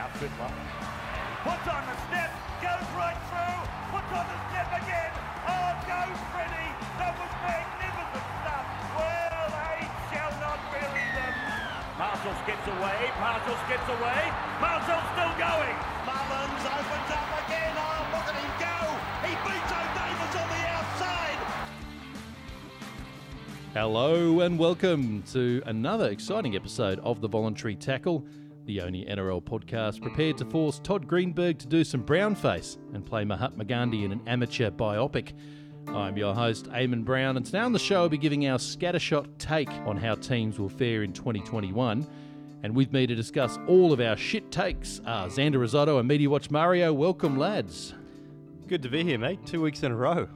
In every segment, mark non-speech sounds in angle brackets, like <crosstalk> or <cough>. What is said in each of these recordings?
Now Fittler. Puts on the step, goes right through, puts on the step again. Oh, go Freddie! That was magnificent stuff. Well, they shall not bury them. Marshall skips away, Marshall skips away, Marshall's still going. Mullins opens up again. Oh, look at him go. He beats O'Davis on the outside. Hello and welcome to another exciting episode of the Voluntary Tackle, the only NRL podcast prepared to force Todd Greenberg to do some brownface and play Mahatma Gandhi in an amateur biopic. I'm your host, Aimon Brown, and today on the show I'll be giving our scattershot take on how teams will fare in 2021. And with me to discuss all of our shit takes are Xander Risotto and Media Watch Mario. Welcome, lads. Good to be here, mate. Two weeks in a row.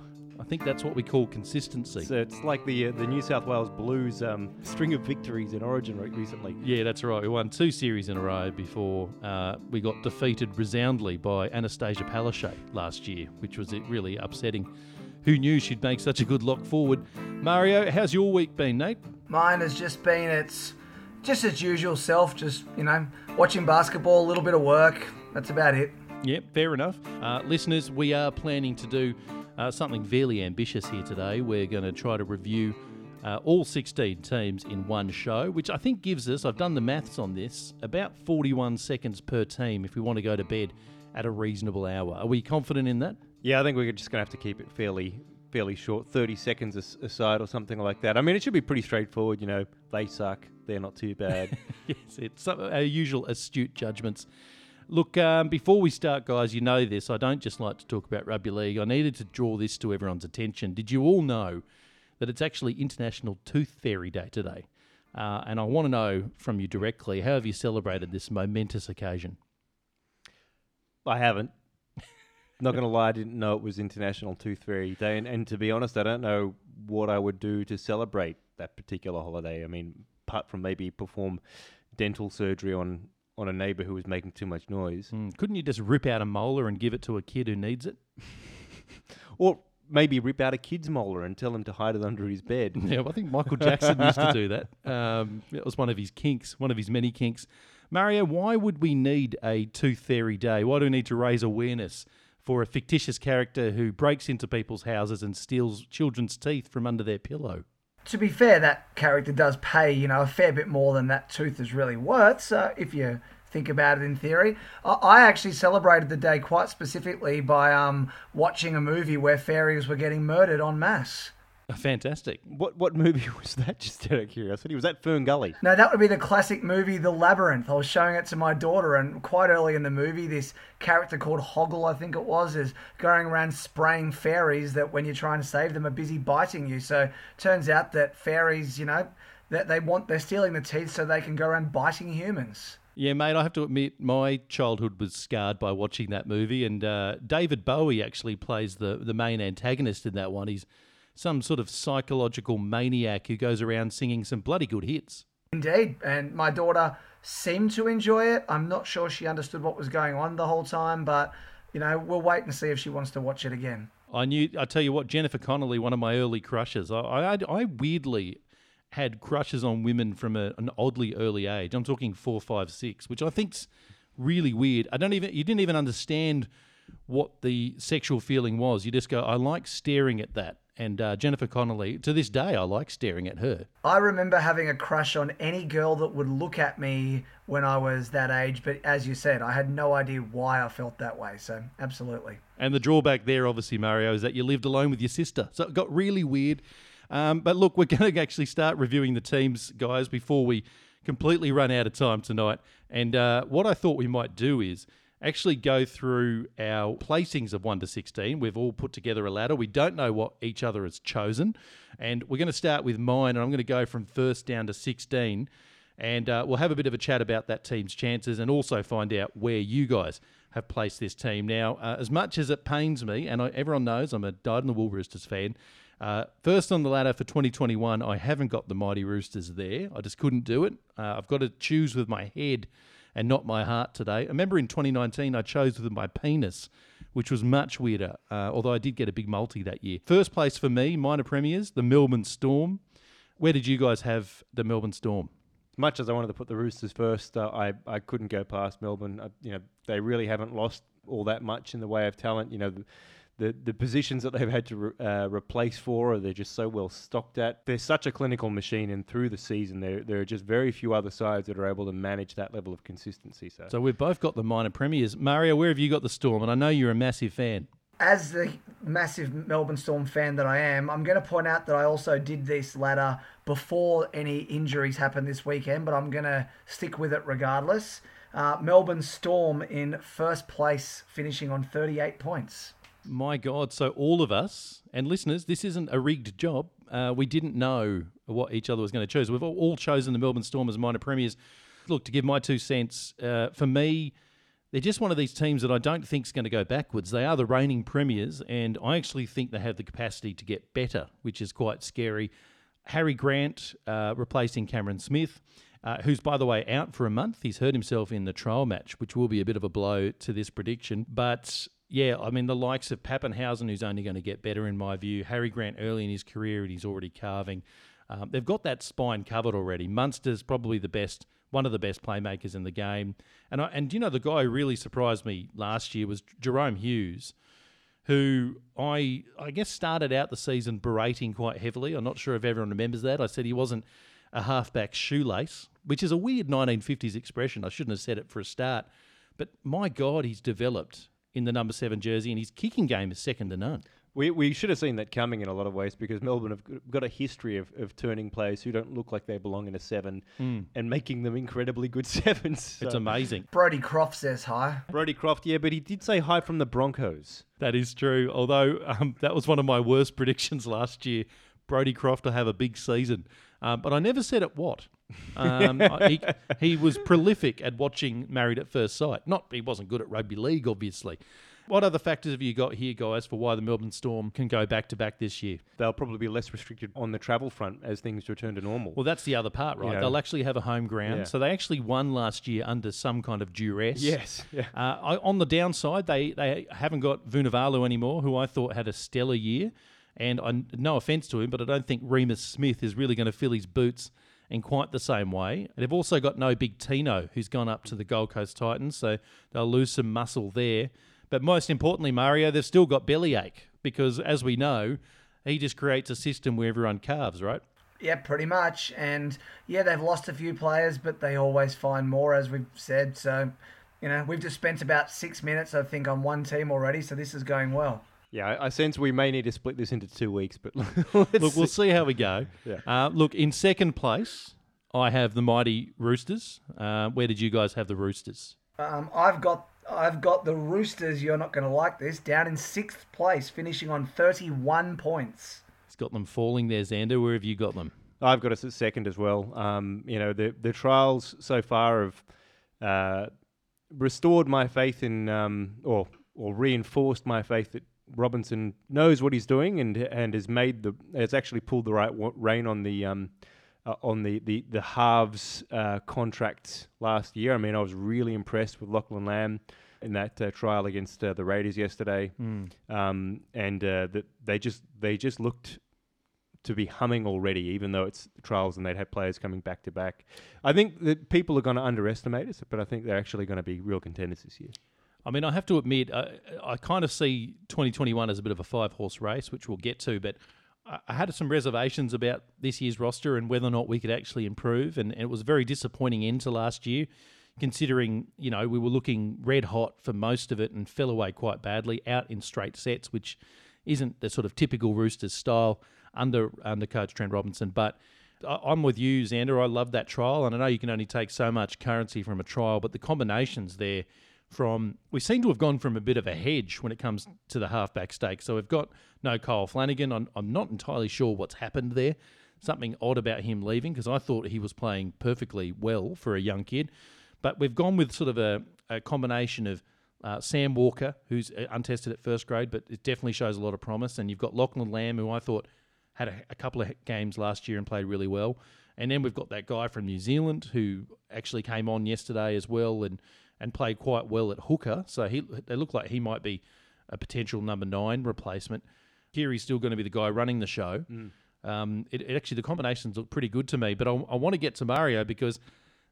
I think that's what we call consistency. So it's like the uh, the New South Wales Blues um, string of victories in Origin recently. Yeah, that's right. We won two series in a row before uh, we got defeated resoundly by Anastasia Palaszczuk last year, which was uh, really upsetting. Who knew she'd make such a good lock forward? Mario, how's your week been, Nate? Mine has just been its just its usual self, just you know, watching basketball, a little bit of work. That's about it. Yep, fair enough. Uh, listeners, we are planning to do uh, something fairly ambitious here today. We're going to try to review uh, all 16 teams in one show, which I think gives us, I've done the maths on this, about 41 seconds per team if we want to go to bed at a reasonable hour. Are we confident in that? Yeah, I think we're just going to have to keep it fairly fairly short, 30 seconds aside or something like that. I mean, it should be pretty straightforward. You know, they suck. They're not too bad. <laughs> yes, it's some, our usual astute judgments. Look, um, before we start, guys, you know this. I don't just like to talk about rugby league. I needed to draw this to everyone's attention. Did you all know that it's actually International Tooth Fairy Day today? Uh, and I want to know from you directly how have you celebrated this momentous occasion? I haven't. <laughs> Not going to lie, I didn't know it was International Tooth Fairy Day. And, and to be honest, I don't know what I would do to celebrate that particular holiday. I mean, apart from maybe perform dental surgery on, on a neighbour who was making too much noise. Hmm, couldn't you just rip out a molar and give it to a kid who needs it? <laughs> Or maybe rip out a kid's molar and tell him to hide it under his bed. <laughs> Yeah, well, I think Michael Jackson used to do that. <laughs> Um, it was one of his kinks, one of his many kinks. Mario, why would we need a Tooth Fairy Day? Why do we need to raise awareness for a fictitious character who breaks into people's houses and steals children's teeth from under their pillow? To be fair, that character does pay, you know, a fair bit more than that tooth is really worth. So if you think about it in theory, I- actually celebrated the day quite specifically by um, watching a movie where fairies were getting murdered en masse. <laughs> Fantastic. What what movie <laughs> was that? Just out of curiosity, was that Fern Gully? Now that would be the classic movie The Labyrinth. I was showing it to my daughter and quite early in the movie this character called Hoggle, I think it was, is going around spraying fairies that when you're trying to save them are busy biting you. So turns out that fairies, you know, that they want they're stealing the teeth so they can go around biting humans. Yeah, mate, I have to admit, my childhood was scarred by watching that movie, and uh, David Bowie actually plays the, the main antagonist in that one. He's some sort of psychological maniac who goes around singing some bloody good hits. Indeed, and my daughter seemed to enjoy it. I'm not sure she understood what was going on the whole time, but you know, we'll wait and see if she wants to watch it again. I knew. I tell you what, Jennifer Connelly, one of my early crushes. I I, I weirdly had crushes on women from a, an oddly early age. I'm talking four, five, six, which I think's really weird. I don't even. You didn't even understand what the sexual feeling was. You just go, I like staring at that. And uh, Jennifer Connelly, to this day, I like staring at her. I remember having a crush on any girl that would look at me when I was that age, but as you said, I had no idea why I felt that way. So, absolutely. And the drawback there, obviously, Mario, is that you lived alone with your sister. So it got really weird. Um, but look, we're <laughs> going to actually start reviewing the teams, guys, before we completely run out of time tonight. And uh, what I thought we might do is actually go through our placings of 1 to 16. We've all put together a ladder. We don't know what each other has chosen. And we're going to start with mine, and I'm going to go from first down to 16. And uh, we'll have a bit of a chat about that team's chances and also find out where you guys have placed this team. Now, uh, as much as it pains me, and I, everyone knows I'm a Dyed in the Wool Roosters fan, uh, first on the ladder for 2021, I haven't got the Mighty Roosters there. I just couldn't do it. Uh, I've got to choose with my head and not my heart today. I remember in 2019, I chose with my penis, which was much weirder, uh, although I did get a big multi that year. First place for me, minor premiers, the Melbourne Storm. Where did you guys have the Melbourne Storm? As much as I wanted to put the Roosters first, uh, I I couldn't go past Melbourne. Uh, you know, they really haven't lost all that much in the way of talent. You know. The, the, the positions that they've had to re, uh, replace for, they're just so well stocked at. They're such a clinical machine, and through the season, there there are just very few other sides that are able to manage that level of consistency. So, So we've both got the minor premiers. Mario, where have you got the Storm? And I know you're a massive fan. As the massive Melbourne Storm fan that I am, I'm going to point out that I also did this ladder before any injuries happened this weekend, but I'm going to stick with it regardless. Uh, Melbourne Storm in first place, finishing on 38 points. My God. So all of us and listeners, this isn't a rigged job. Uh, we didn't know what each other was going to choose. We've all- chosen the Melbourne Storm as minor premiers. Look, to give my two cents, uh, for me, they're just one of these teams that I don't think is going to go backwards. They are the reigning premiers, and I actually think they have the capacity to get better, which is quite scary. Harry Grant uh, replacing Cameron Smith, uh, who's, by the way, out for a month. He's hurt himself in the trial match, which will be a bit of a blow to this prediction. But yeah, I mean, the likes of Papenhuyzen, who's only going to get better in my view, Harry Grant early in his career, and he's already carving. Um, they've got that spine covered already. Munster's probably the best, one of the best playmakers in the game. And I, and you know, the guy who really surprised me last year was Jahrome Hughes who I I guess started out the season berating quite heavily. I'm not sure if everyone remembers that. I said he wasn't a halfback shoelace, which is a weird 1950s expression. I shouldn't have said it for a start. But my God, he's developed in the number seven jersey, and his kicking game is second to none. We, we should have seen that coming in a lot of ways because Melbourne have got a history of, of turning players who don't look like they belong in a seven and making them incredibly good <laughs> sevens. It's amazing. Brodie Croft says hi. Brodie Croft, yeah, but he did say hi from the Broncos. That is true. Although um, that was one of my worst <laughs> predictions last year. Brodie Croft to have a big season, um, but I never said at what. Um, he, he was prolific at watching Married at First Sight. Not he wasn't good at rugby league, obviously. What other factors have you got here, guys, for why the Melbourne Storm can go back to back this year? They'll probably be less restricted on the travel front as things return to normal. Well, that's the other part, right? Yeah. They'll actually have a home ground, Yeah. so they actually won last year under some kind of duress. yes, yeah. Uh, on the downside, they, they haven't got Vunivalu anymore, who I thought had a stellar year. And I, no offence to him, but I don't think Reimis Smith is really going to fill his boots in quite the same way. They've also got no big Tino, who's gone up to the Gold Coast Titans, so they'll lose some muscle there. But most importantly, Mario, they've still got bellyache because, as we know, he just creates a system where everyone carves, right? Yeah, pretty much. And yeah, they've lost a few players, but they always find more, as we've said. So, you know, we've just spent about six minutes, I think, on one team already. So this is going well. Yeah, I, I sense we may need to split this into two weeks, but <laughs> let's Look, we'll see. see how we go. <laughs> Yeah. Uh, look, in second place, I have the mighty Roosters. Uh, where did you guys have the Roosters? Um, I've got I've got the Roosters. You're not going to like this. Down in sixth place, finishing on 31 points. It's got them falling there, Xander. Where have you got them? I've got us at second as well. Um, you know, the the trials so far have uh, restored my faith in, um, or or reinforced my faith that Robinson knows what he's doing and and has made the has actually pulled the right rein on the um, uh, on the the the halves uh, contracts last year. I mean, I was really impressed with Lachlan Lamb in that uh, trial against uh, the Raiders yesterday, um, and uh, that they just they just looked to be humming already, even though it's trials and they'd had players coming back to back. I think that people are going to underestimate us, but I think they're actually going to be real contenders this year. I mean, I have to admit, I, I kind of see 2021 as a bit of a five horse race, which we'll get to, but I had some reservations about this year's roster and whether or not we could actually improve. And, and it was a very disappointing end to last year, considering, you know, we were looking red hot for most of it and fell away quite badly out in straight sets, which isn't the sort of typical Roosters style under under coach Trent Robinson. But I'm with you, Xander. I love that trial, and I know you can only take so much currency from a trial, but the combinations there from we seem to have gone from a bit of a hedge when it comes to the halfback stake. So we've got no Kyle Flanagan. I'm, I'm not entirely sure what's happened there. Something odd about him leaving because I thought he was playing perfectly well for a young kid. But we've gone with sort of a, a combination of uh, Sam Walker, who's uh, untested at first grade, but it definitely shows a lot of promise. And you've got Lachlan Lamb, who I thought had a, a couple of games last year and played really well. And then we've got that guy from New Zealand who actually came on yesterday as well and, and played quite well at hooker. So he they look like he might be a potential number nine replacement. Here he's still going to be the guy running the show. Um, it, it actually the combinations look pretty good to me, but I, I want to get to Mario because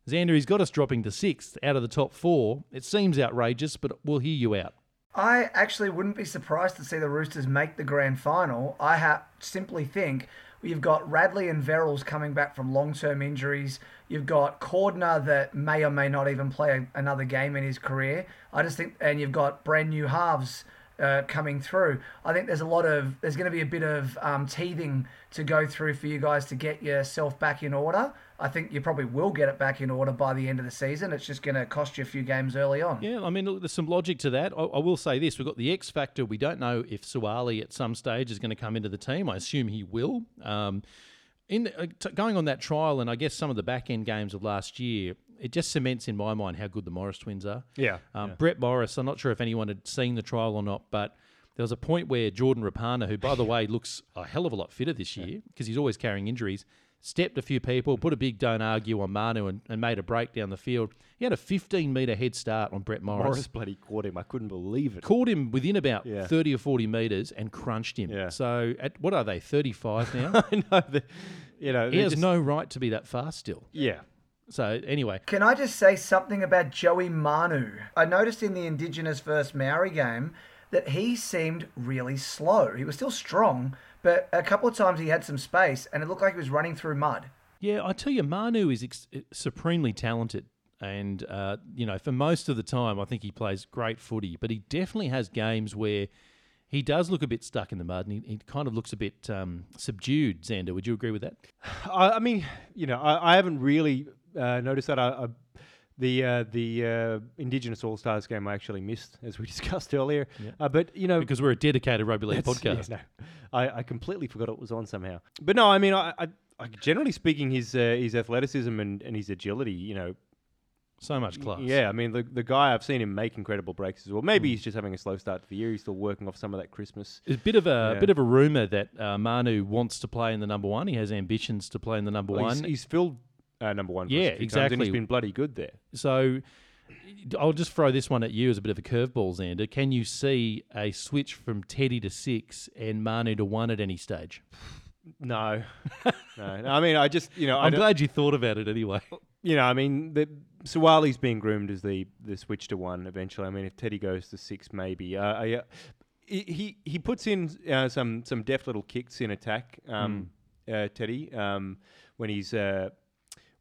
Xander he's got us dropping to sixth out of the top four. It seems outrageous, but we'll hear you out. I actually wouldn't be surprised to see the Roosters make the grand final. I ha- simply think you've got Radley and Verrills coming back from long term injuries. You've got Cordner that may or may not even play another game in his career. I just think, and you've got brand new halves uh, coming through. I think there's a lot of, there's going to be a bit of um, teething to go through for you guys to get yourself back in order. I think you probably will get it back in order by the end of the season. It's just going to cost you a few games early on. Yeah, I mean, look, there's some logic to that. I, I will say this: we've got the X factor. We don't know if Suaalii at some stage is going to come into the team. I assume he will. Um, in the, uh, t- going on that trial, and I guess some of the back end games of last year, it just cements in my mind how good the Morris twins are. Yeah, Um, yeah. Brett Morris, I'm not sure if anyone had seen the trial or not, but there was a point where Jordan Rapana, who by the <laughs> way looks a hell of a lot fitter this year because he's always carrying injuries, stepped a few people, put a big don't argue on Manu, and, and made a break down the field. He had a 15 metre head start on Brett Morris. Morris bloody caught him. I couldn't believe it. Caught him within about Yeah. 30 or 40 metres and crunched him. Yeah. So, at what are they, 35 now? <laughs> I know. The, you know, he has just- no right to be that fast still. Yeah. So, anyway, Can I just say something about Joey Manu? I noticed in the Indigenous versus Maori game that he seemed really slow. He was still strong, but a couple of times he had some space and it looked like he was running through mud. Yeah, I tell you, Manu is ex- supremely talented. And, uh, you know, for most of the time, I think he plays great footy. But he definitely has games where he does look a bit stuck in the mud and he, he kind of looks a bit um, subdued. Xander, would you agree with that? <sighs> I, I mean, you know, I, I haven't really uh, noticed that. I, I, the uh, the uh, Indigenous All Stars game I actually missed, as we <laughs> discussed earlier. Uh, but you know, Because we're a dedicated rugby league <laughs> podcast. yeah, no, I, I completely forgot it was on somehow. But no, I mean, I, I, I generally speaking, his uh, his athleticism and, and his agility, you know, So much class. yeah. I mean, the the guy I've seen him make incredible breaks as well. Maybe Hmm. he's just having a slow start to the year. He's still working off some of that Christmas. There's a bit of a Yeah. bit of a rumor that uh, Manu wants to play in the number one. He has ambitions to play in the number Well, one. he's, he's filled uh, number one. Yeah, few times, and exactly. he's been bloody good there. So I'll just throw this one at you as a bit of a curveball, Xander. Can you see a switch from Teddy to six and Manu to one at any stage? <sighs> No, no. no, I mean, I just you know, I'm glad you thought about it anyway. you know, I mean, the Suaalii's being groomed as the the switch to one eventually. I mean, if Teddy goes to six, maybe. Uh, I, uh, he he- puts in uh, some some deft little kicks in attack, um, uh, Teddy, um, when he's.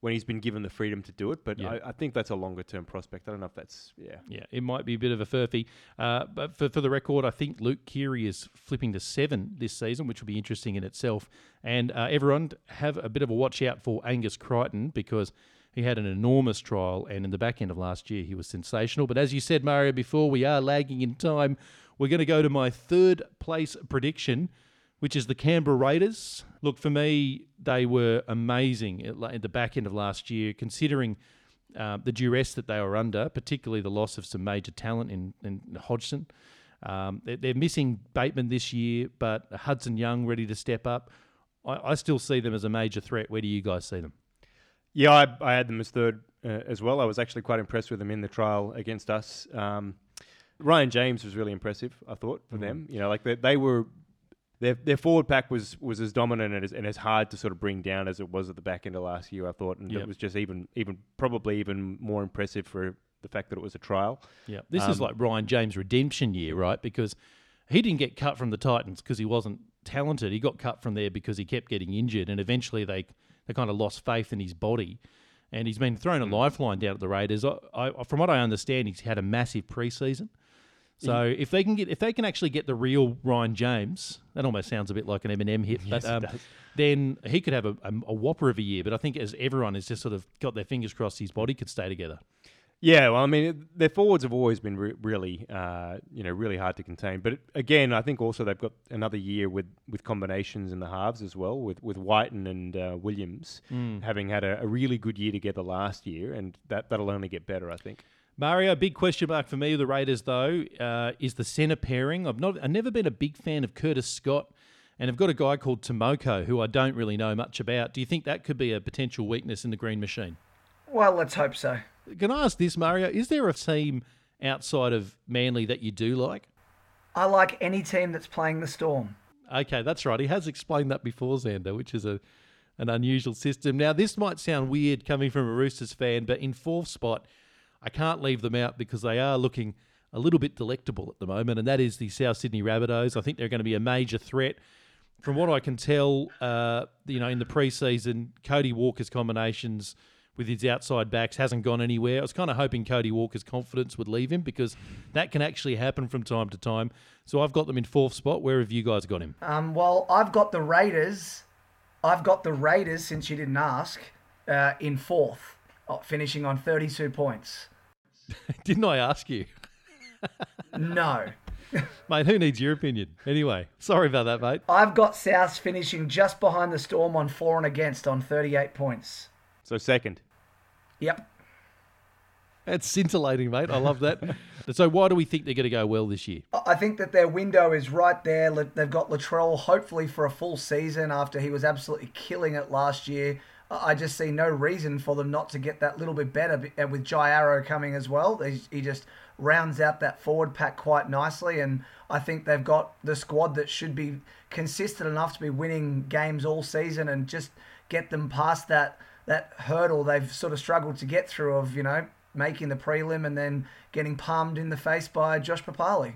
When he's been given the freedom to do it, but Yeah. I, I think that's a longer term prospect. I don't know if that's yeah. Yeah, it might be a bit of a furphy. Uh, but for, for the record, I think Luke Keary is flipping to seven this season, which will be interesting in itself. And uh, everyone have a bit of a watch out for Angus Crichton because he had an enormous trial, and in the back end of last year, he was sensational. But as you said, Mario, before, we are lagging in time. We're going to go to my third place prediction, which is the Canberra Raiders. Look, for me, they were amazing at, the back end of last year, considering uh, the duress that they were under, particularly the loss of some major talent in, in Hodgson. Um, they're, missing Bateman this year, but Hudson Young ready to step up. I, I still see them as a major threat. Where do you guys see them? Yeah, I, I had them as third uh, as well. I was actually quite impressed with them in the trial against us. Um, Ryan James was really impressive, I thought, for them. You know, like they, they were their their forward pack was was as dominant and as, and as hard to sort of bring down as it was at the back end of last year. I thought, and Yep. it was just even even probably even more impressive for the fact that it was a trial. Yeah, this is Um, like Ryan James' redemption year, right? Because he didn't get cut from the Titans because he wasn't talented. He got cut from there because he kept getting injured, and eventually they they kind of lost faith in his body. And he's been thrown a lifeline down at the Raiders. I, I, from what I understand, he's had a massive preseason. So if they can get if they can actually get the real Ryan James, that almost sounds a bit like an Eminem hit, Yes, but it um, does. then he could have a, a, a whopper of a year. But I think as everyone has just sort of got their fingers crossed, his body could stay together. Yeah, well, I mean, it, their forwards have always been re- really, uh, you know, really hard to contain. But again, I think also they've got another year with, with combinations in the halves as well, with with Wighton and uh, Williams having had a, a really good year together last year, and that that'll only get better, I think. Mario, big question mark for me with the Raiders though uh, is the centre pairing. I've not, I've never been a big fan of Curtis Scott, and I've got a guy called Timoko who I don't really know much about. Do you think that could be a potential weakness in the Green Machine? Well, let's hope so. Can I ask this, Mario? Is there a team outside of Manly that you do like? I like any team that's playing the Storm. Okay, that's right. He has explained that before, Xander, which is a an unusual system. Now, this might sound weird coming from a Roosters fan, but in fourth spot, I can't leave them out because they are looking a little bit delectable at the moment, and that is the South Sydney Rabbitohs. I think they're going to be a major threat. From what I can tell, uh, you know, in the preseason, Cody Walker's combinations with his outside backs hasn't gone anywhere. I was kind of hoping Cody Walker's confidence would leave him because that can actually happen from time to time. So I've got them in fourth spot. Where have you guys got him? Um, well, I've got the Raiders. I've got the Raiders, since you didn't ask, uh, in fourth, uh, finishing on 32 points. <laughs> Didn't I ask you? <laughs> No. <laughs> Mate, who needs your opinion? Anyway, sorry about that, mate. I've got South finishing just behind the Storm on for and against on 38 points. So second. Yep. That's scintillating, mate. I love that. so why do we think they're going to go well this year? I think that their window is right there. They've got Latrell hopefully for a full season after he was absolutely killing it last year. I just see no reason for them not to get that little bit better. And uh, with Jai Arrow coming as well, he, he just rounds out that forward pack quite nicely. And I think they've got the squad that should be consistent enough to be winning games all season and just get them past that that hurdle they've sort of struggled to get through of you know making the prelim and then getting palmed in the face by Josh Papalii.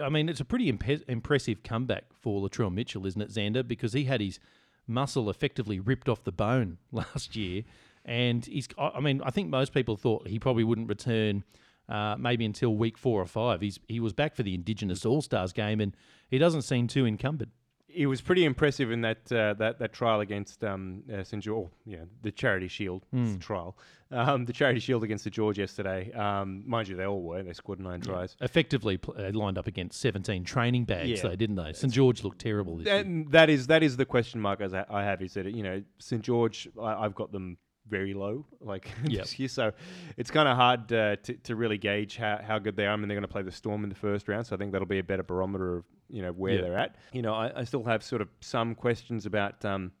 I mean, it's a pretty impe- impressive comeback for Latrell Mitchell, isn't it, Xander? Because he had his muscle effectively ripped off the bone <laughs> last year, and he's. I mean, I think most people thought he probably wouldn't return. Uh, maybe until week four or five. He's he was back for the Indigenous All Stars game, and he doesn't seem too encumbered. He was pretty impressive in that uh, that that trial against um, uh, St George. Yeah, the Charity Shield it's a trial. Um, the Charity Shield against the George yesterday. Um, mind you, they all were. They scored nine tries. Effectively, pl- they lined up against 17 training bags, Yeah. though, didn't they? St George looked terrible this year. And that is that is the question mark as I, I have is that you know St George I, I've got them very low like <laughs> Yep. this year, so it's kind of hard uh, to to really gauge how, how good they are. I mean, they're going to play the Storm in the first round, so I think that'll be a better barometer of you know where Yeah. they're at. You know, I, I still have sort of some questions about. Um,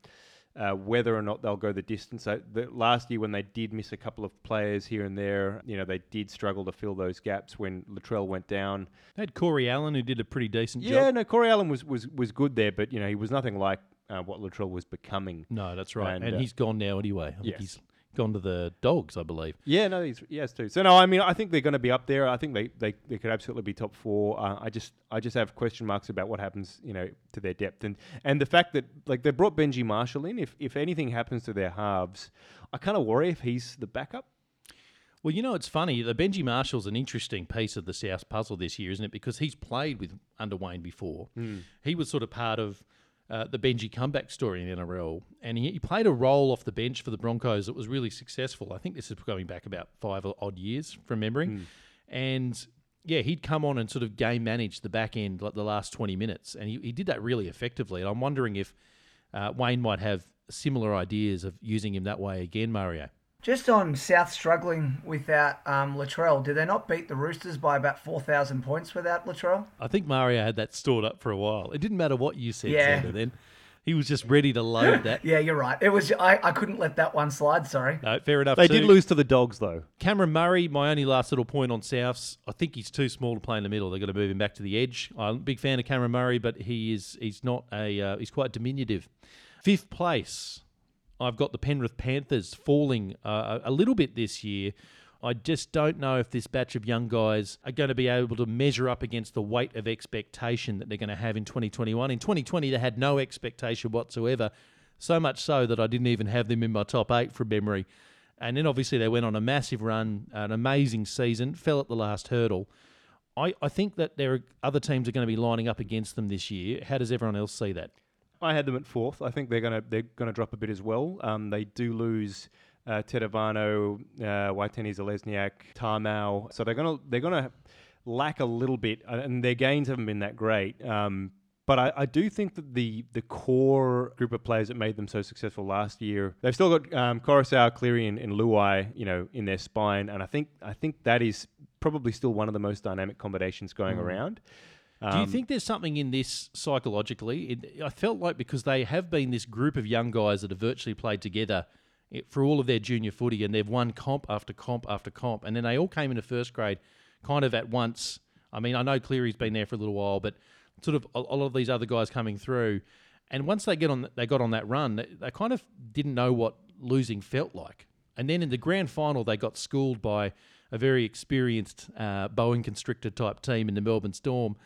uh, whether or not they'll go the distance. Uh, the, last year, when they did miss a couple of players here and there, you know, they did struggle to fill those gaps when Latrell went down. They had Corey Allen, who did a pretty decent Yeah, job. Yeah, no, Corey Allen was, was, was good there, but you know he was nothing like uh, what Latrell was becoming. No, that's right. And, And, uh, he's gone now anyway. I think he's gone to the Dogs, I believe. Yeah, no, he's yes too. So no, I mean I think they're going to be up there. I think they, they, they could absolutely be top four. Uh, I just I just have question marks about what happens, you know, to their depth and and the fact that like they brought Benji Marshall in. If if anything happens to their halves, I kind of worry if he's the backup. Well, you know, it's funny. The Benji Marshall's an interesting piece of the South puzzle this year, isn't it? Because he's played with under Wayne before. He was sort of part of uh, the Benji comeback story in NRL, and he, he played a role off the bench for the Broncos that was really successful. I think this is going back about five odd years from memory, and yeah, he'd come on and sort of game manage the back end like the last twenty minutes, and he, he did that really effectively. And I'm wondering if uh, Wayne might have similar ideas of using him that way again, Mario. Just on South struggling without um, Latrell, did they not beat the Roosters by about 4,000 points without Latrell? I think Mario had that stored up for a while. It didn't matter what you said, Yeah. Xander, then. He was just ready to load that. <laughs> Yeah, you're right. It was I, I couldn't let that one slide, sorry. No, fair enough. They too. did lose to the Dogs though. Cameron Murray, my only last little point on Souths. I think he's too small to play in the middle. They're going to move him back to the edge. I'm a big fan of Cameron Murray, but he is he's not a uh, he's quite diminutive. Fifth place, I've got the Penrith Panthers falling uh, a little bit this year. I just don't know if this batch of young guys are going to be able to measure up against the weight of expectation that they're going to have in 2021. In 2020, they had no expectation whatsoever, so much so that I didn't even have them in my top eight from memory. And then obviously they went on a massive run, an amazing season, fell at the last hurdle. I, I think that there are other teams are going to be lining up against them this year. How does everyone else see that? I had them at fourth. I think they're gonna they're gonna drop a bit as well. Um, they do lose uh, Tetevano, uh, Waiteni Zalesniak, Tamou, so they're gonna they're gonna lack a little bit, uh, and their gains haven't been that great. Um, but I, I do think that the the core group of players that made them so successful last year, they've still got um, Koroisau, Cleary, and, and Luai, you know, in their spine, and I think I think that is probably still one of the most dynamic combinations going around. Do you Um, think there's something in this psychologically? It, I felt like because they have been this group of young guys that have virtually played together for all of their junior footy, and they've won comp after comp after comp, and then they all came into first grade kind of at once. I mean, I know Cleary's been there for a little while, but sort of a, a lot of these other guys coming through. And once they get on, they got on that run. They, they kind of didn't know what losing felt like. And then in the grand final, they got schooled by a very experienced uh, Boeing constrictor type team in the Melbourne Storm.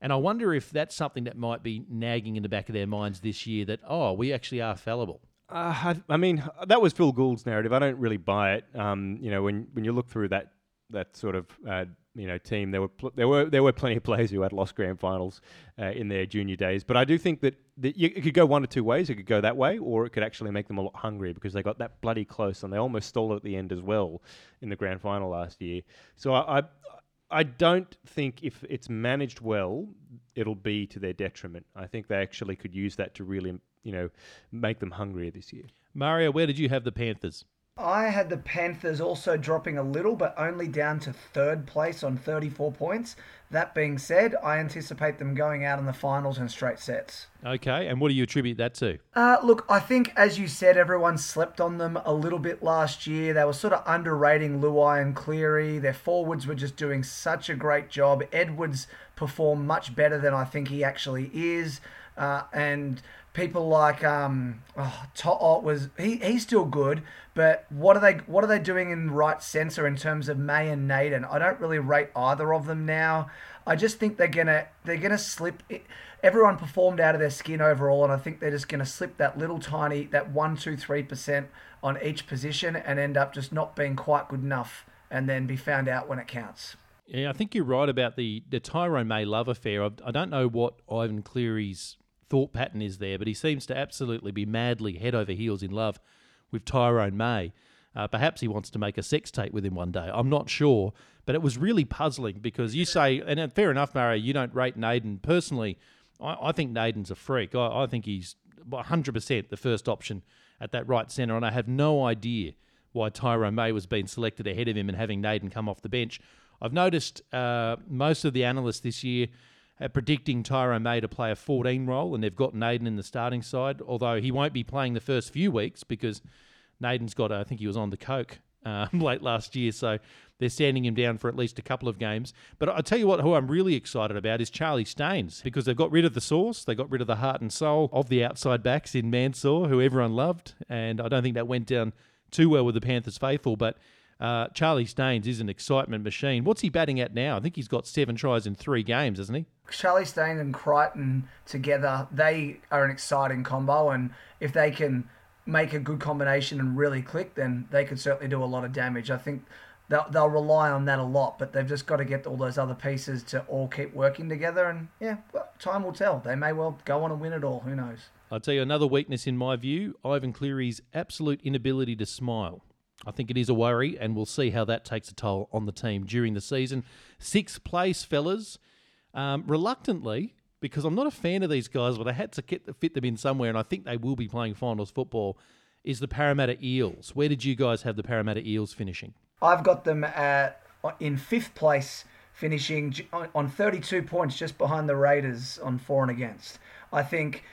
And I wonder if that's something that might be nagging in the back of their minds this year that, oh, we actually are fallible. Uh, I, I mean, that was Phil Gould's narrative. I don't really buy it. Um, you know, when when you look through that that sort of uh, you know team, there were pl- there were there were plenty of players who had lost grand finals uh, in their junior days. But I do think that, that you, it could go one or two ways. It could go that way, or it could actually make them a lot hungrier because they got that bloody close and they almost stole it at the end as well in the grand final last year. So I. I I don't think if it's managed well, it'll be to their detriment. I think they actually could use that to really, you know, make them hungrier this year. Mario, where did you have the Panthers? I had the Panthers also dropping a little, but only down to third place on 34 points. That being said, I anticipate them going out in the finals in straight sets. Okay, and what do you attribute that to? Uh, look, I think, as you said, everyone slept on them a little bit last year. They were sort of underrating Luai and Cleary. Their forwards were just doing such a great job. Edwards performed much better than I think he actually is. Uh, and people like um, oh, was he, he's still good, but what are they what are they doing in right center in terms of May and Naden? I don't really rate either of them now. I just think they're gonna they're gonna slip. Everyone performed out of their skin overall, and I think they're just gonna slip that little tiny that one two three percent on each position and end up just not being quite good enough, and then be found out when it counts. Yeah, I think you're right about the the Tyrone May love affair. I, I don't know what Ivan Cleary's thought pattern is there, but he seems to absolutely be madly head over heels in love with Tyrone May. Uh, perhaps he wants to make a sex tape with him one day. I'm not sure, but it was really puzzling because you say, and uh, fair enough, Murray, you don't rate Naden personally. I, I think Naden's a freak. I, I think he's 100% the first option at that right centre, and I have no idea why Tyrone May was being selected ahead of him and having Naden come off the bench. I've noticed uh, most of the analysts this year uh, predicting Tyro May to play a 14 role, and they've got Naden in the starting side, although he won't be playing the first few weeks because Naden's got, I think he was on the coke um, <laughs> late last year, so they're standing him down for at least a couple of games. But I tell you what, who I'm really excited about is Charlie Staines because they've got rid of the source, they got rid of the heart and soul of the outside backs in Mansour, who everyone loved, and I don't think that went down too well with the Panthers faithful, but uh, Charlie Staines is an excitement machine. What's he batting at now? I think he's got seven tries in three games, hasn't he? Charlie Staines and Crichton together, they are an exciting combo, and if they can make a good combination and really click, then they could certainly do a lot of damage. I think they'll, they'll rely on that a lot, but they've just got to get all those other pieces to all keep working together, and yeah, well, time will tell. They may well go on and win it all. Who knows? I'll tell you another weakness in my view Ivan Cleary's absolute inability to smile. I think it is a worry, and we'll see how that takes a toll on the team during the season. Sixth place, fellas. Um, reluctantly, because I'm not a fan of these guys, but I had to fit them in somewhere, and I think they will be playing finals football, is the Parramatta Eels. Where did you guys have the Parramatta Eels finishing? I've got them at, in fifth place, finishing on 32 points, just behind the Raiders on four and against. I think,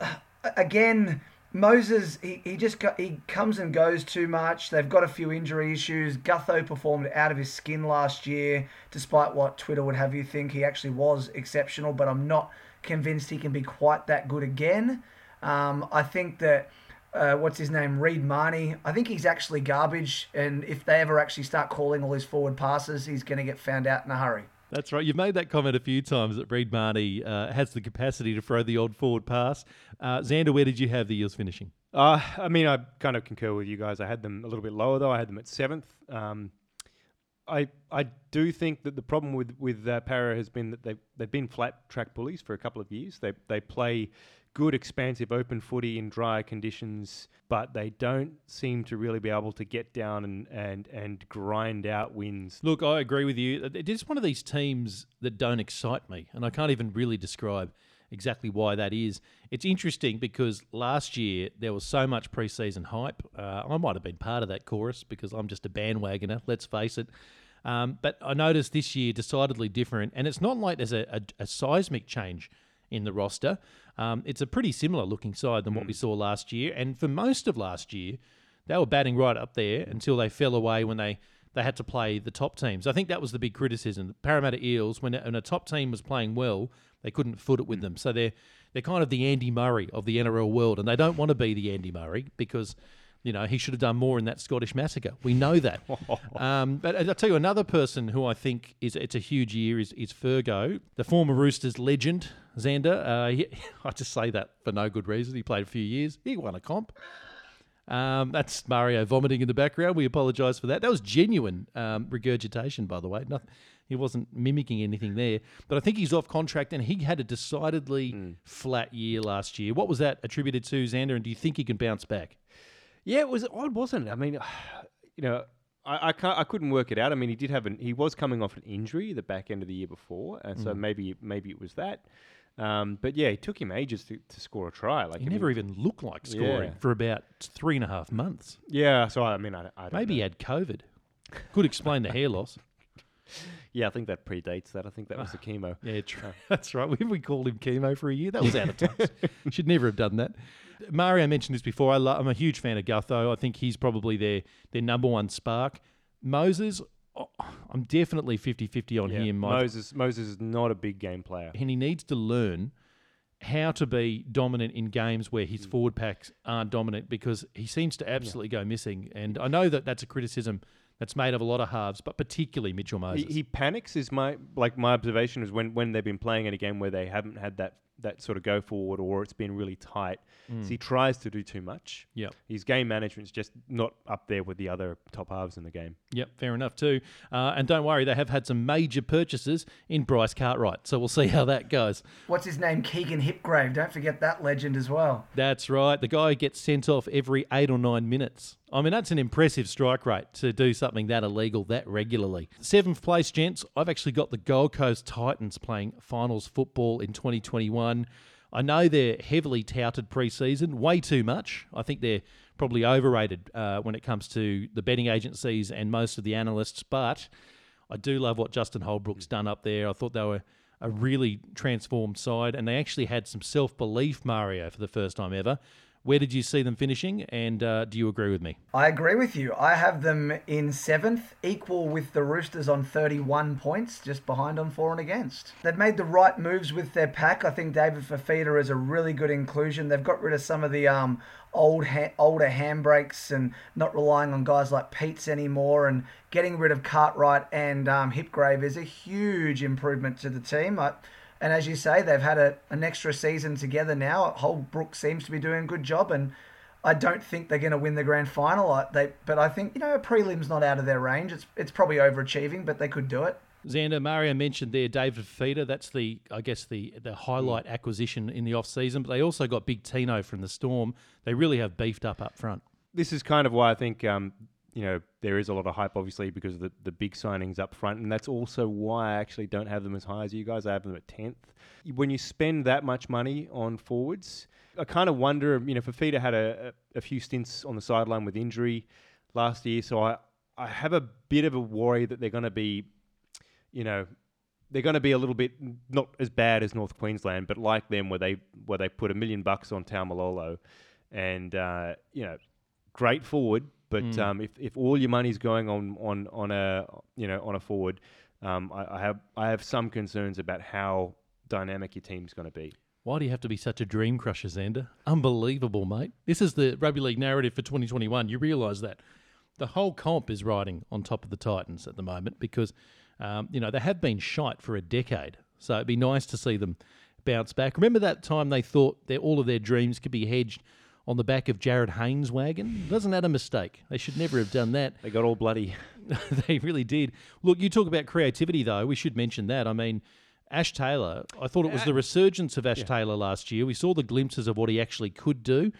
uh, again Moses, he, he just got, he comes and goes too much. They've got a few injury issues. Gutho performed out of his skin last year, despite what Twitter would have you think. He actually was exceptional, but I'm not convinced he can be quite that good again. Um, I think that uh, what's his name, Reed Mahoney. I think he's actually garbage, and if they ever actually start calling all his forward passes, he's going to get found out in a hurry. That's right. You've made that comment a few times that Reed Mahoney uh, has the capacity to throw the odd forward pass. Uh, Xander, where did you have the Eels finishing? Uh, I mean, I kind of concur with you guys. I had them a little bit lower, though. I had them at seventh. Um, I I do think that the problem with with uh, Para has been that they they've been flat track bullies for a couple of years. They they play good, expansive open footy in dry conditions, but they don't seem to really be able to get down and, and, and grind out wins. Look, I agree with you. It is one of these teams that don't excite me, and I can't even really describe exactly why that is. It's interesting because last year there was so much preseason hype. Uh, I might have been part of that chorus because I'm just a bandwagoner, let's face it. Um, but I noticed this year decidedly different, and it's not like there's a, a, a seismic change in the roster. Um, it's a pretty similar looking side than what we hmm. saw last year. And for most of last year, they were batting right up there until they fell away when they they had to play the top teams. I think that was the big criticism. The Parramatta Eels, when a, when a top team was playing well, they couldn't foot it with them. So they're they're kind of the Andy Murray of the NRL world, and they don't want to be the Andy Murray because you know he should have done more in that Scottish massacre. We know that. <laughs> um, but I'll tell you another person who I think is it's a huge year is is Fergo, the former Roosters legend. Xander, uh, he, <laughs> I just say that for no good reason. He played a few years. He won a comp. Um, that's Mario vomiting in the background. We apologise for that. That was genuine um, regurgitation, by the way. Nothing, he wasn't mimicking anything there. But I think he's off contract, and he had a decidedly flat year last year. What was that attributed to, Xander? And do you think he can bounce back? Yeah, it was odd, wasn't it? I mean, <sighs> you know, I I, can't, I couldn't work it out. I mean, he did have an he was coming off an injury the back end of the year before, and so mm. maybe maybe it was that. Um, but yeah, it took him ages to, to score a try. Like He I mean, never even looked like scoring Yeah. for about three and a half months. Yeah, so I mean, I, I don't Maybe he know. had COVID. Could explain the hair loss. <laughs> Yeah, I think that predates that. I think that was the ah, chemo. Yeah, true. Uh. <laughs> That's right. We, we called him chemo for a year. That was out of touch. We <laughs> should never have done that. Mario mentioned this before. I lo- I'm a huge fan of Gutho. I think he's probably their their number one spark. Moses, oh, I'm definitely 50-50 on Yeah. him. I- Moses Moses is not a big game player. and he needs to learn how to be dominant in games where Mm. his forward packs aren't dominant because he seems to absolutely go missing. And I know that that's a criticism that's made of a lot of halves, but particularly Mitchell He, Moses. he panics is my like my observation is when when they've been playing in a game where they haven't had that that sort of go forward or it's been really tight. So he tries to do too much. Yep. His game management's just not up there with the other top halves in the game. Yep, fair enough too. Uh, and don't worry, they have had some major purchases in Bryce Cartwright, so we'll see how that goes. What's his name? Keegan Hipgrave. Don't forget that legend as well. That's right. The guy gets sent off every eight or nine minutes. I mean, that's an impressive strike rate to do something that illegal that regularly. Seventh place, gents. I've actually got the Gold Coast Titans playing finals football in 2021. I know they're heavily touted preseason, way too much. I think they're probably overrated uh, when it comes to the betting agencies and most of the analysts, but I do love what Justin Holbrook's done up there. I thought they were a really transformed side, and they actually had some self belief, Mario, for the first time ever. Where did you see them finishing, and uh, do you agree with me? I agree with you. I have them in seventh, equal with the Roosters on 31 points, just behind on for and against. They've made the right moves with their pack. I think David Fifita is a really good inclusion. They've got rid of some of the um, old ha- older handbrakes and not relying on guys like Peats anymore and getting rid of Cartwright and um, Hipgrave is a huge improvement to the team. I, and as you say, they've had a, an extra season together now. Holbrook seems to be doing a good job, and I don't think they're going to win the grand final. I, they, but I think you know a prelim's not out of their range. It's it's probably overachieving, but they could do it. Xander, Mario mentioned there David Fifita. That's the, I guess, the the highlight acquisition in the off season. But they also got Big Tino from the Storm. They really have beefed up up front. This is kind of why I think um, you know there is a lot of hype, obviously, because of the, the big signings up front, and that's also why I actually don't have them as high as you guys. I have them at tenth. When you spend that much money on forwards, I kind of wonder. You know, Fifita had a, a, a few stints on the sideline with injury last year, so I I have a bit of a worry that they're going to be, you know. They're going to be a little bit not as bad as North Queensland, but like them, where they where they put a million bucks on Taumalolo, and uh, you know, great forward, but um, if, if all your money's going on, on, on a you know on a forward, um, I, I have I have some concerns about how dynamic your team's going to be. Why do you have to be such a dream crusher, Xander? Unbelievable, mate. This is the rugby league narrative for 2021. You realise that the whole comp is riding on top of the Titans at the moment because um, you know they have been shite for a decade. So it'd be nice to see them bounce back. Remember that time they thought that all of their dreams could be hedged on the back of Jarryd Hayne's wagon? Wasn't that a mistake? They should never have done that. They got all bloody. <laughs> they really did. Look, you talk about creativity, though. We should mention that. I mean, Ash Taylor, I thought it was the resurgence of Ash Taylor last year. We saw the glimpses of what he actually could do.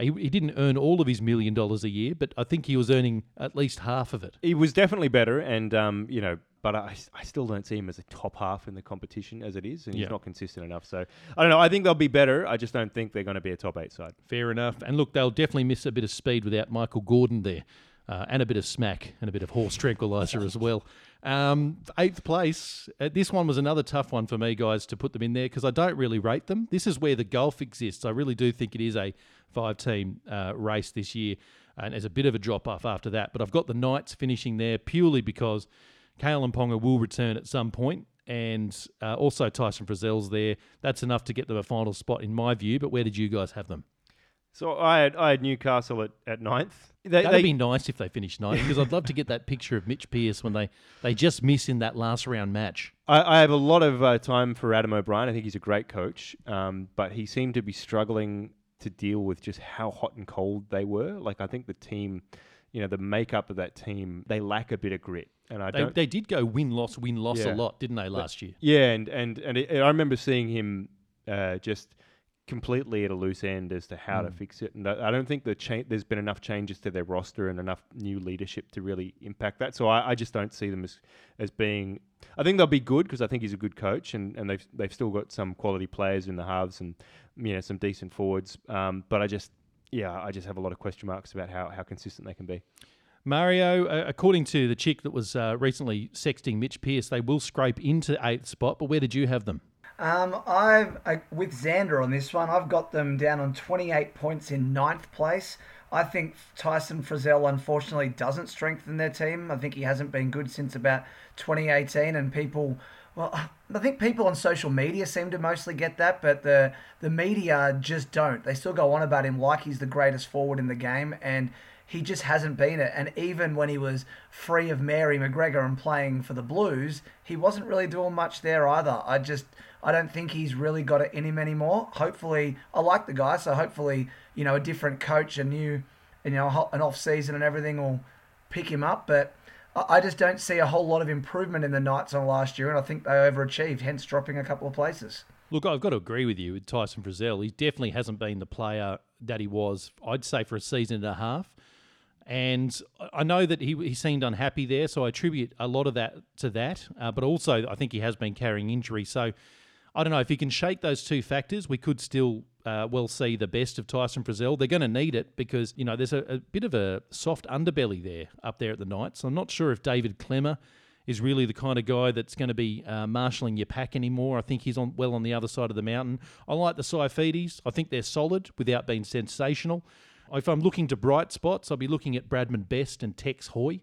He, he didn't earn all of his million dollars a year, but I think he was earning at least half of it. He was definitely better, and um, you know, but I, I still don't see him as a top half in the competition as it is, and Yeah. he's not consistent enough. So I don't know. I think they'll be better. I just don't think they're going to be a top eight side. Fair enough. And look, they'll definitely miss a bit of speed without Michael Gordon there, uh, and a bit of smack and a bit of horse tranquilizer as well. Um, eighth place. Uh, this one was another tough one for me, guys, to put them in there because I don't really rate them. This is where the golf exists. I really do think it is a five-team uh, race this year. and there's a bit of a drop off after that. But I've got the Knights finishing there purely because Kalyn Ponga will return at some point, and uh, also Tyson Frizell's there. That's enough to get them a final spot in my view. But where did you guys have them? So I had I had Newcastle at, at ninth. They, That'd they- be nice if they finished ninth because I'd love to get that picture of Mitch Pearce when they, they just miss in that last round match. I, I have a lot of uh, time for Adam O'Brien. I think he's a great coach, um, but he seemed to be struggling to deal with just how hot and cold they were. Like I think the team, you know, the makeup of that team, they lack a bit of grit, and I They, don't. they did go win loss win loss Yeah. a lot, didn't they last year? yeah, and and and it, I remember seeing him uh, just completely at a loose end as to how to fix it. And I I don't think the cha- there's been enough changes to their roster and enough new leadership to really impact that. So I, I just don't see them as as being. I think they'll be good because I think he's a good coach and, and they've they've still got some quality players in the halves and you know some decent forwards. Um, but I just yeah I just have a lot of question marks about how, how consistent they can be. Mario, uh, according to the chick that was uh, recently sexting Mitch Pearce, they will scrape into eighth spot. But where did you have them? Um, I've I, with Xander on this one. I've got them down on 28 points in ninth place. I think Tyson Frizell unfortunately doesn't strengthen their team. I think he hasn't been good since about 2018, and people. Well, I think people on social media seem to mostly get that, but the the media just don't. They still go on about him like he's the greatest forward in the game, and he just hasn't been it. And even when he was free of Mary McGregor and playing for the Blues, he wasn't really doing much there either. I just I don't think he's really got it in him anymore. Hopefully, I like the guy, so hopefully, you know, a different coach, a new, you know, an off season and everything will pick him up. But I just don't see a whole lot of improvement in the Knights on last year, and I think they overachieved, hence dropping a couple of places. Look, I've got to agree with you with Tyson Frizell. He definitely hasn't been the player that he was, I'd say, for a season and a half. And I- know that he, he seemed unhappy there, so I attribute a lot of that to that. Uh, but also, I think he has been carrying injury. So I don't know if he can shake those two factors. We could still uh, well see the best of Tyson Frizell. They're going to need it because you know there's a, a bit of a soft underbelly there up there at the night. So I'm not sure if David Klemmer is really the kind of guy that's going to be uh, marshalling your pack anymore. I think he's on well on the other side of the mountain. I like the Saifitis. I think they're solid without being sensational. If I'm looking to bright spots, I'll be looking at Bradman Best and Tex Hoy,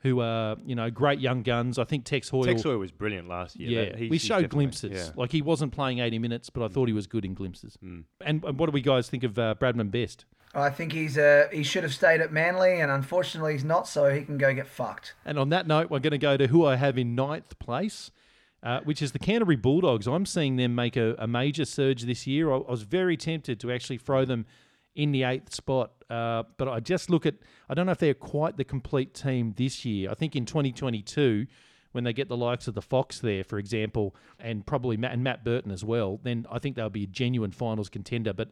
who are you know great young guns. I think Tex Hoy. will- Texoy was brilliant last year. yeah, he's- we showed definitely- glimpses. yeah. Like he wasn't playing 80 minutes, but I thought he was good in glimpses. Mm. And, and what do we guys think of uh, Bradman Best? I think he's uh, he should have stayed at Manly, and unfortunately he's not, so he can go get fucked. And on that note, we're going to go to who I have in ninth place, uh, which is the Canterbury Bulldogs. I'm seeing them make a, a major surge this year. I, I was very tempted to actually throw them in the eighth spot, uh, but I just look at, I don't know if they're quite the complete team this year. I think in 2022, when they get the likes of the Fox there, for example, and probably Matt, and Matt Burton as well, then I think they'll be a genuine finals contender. But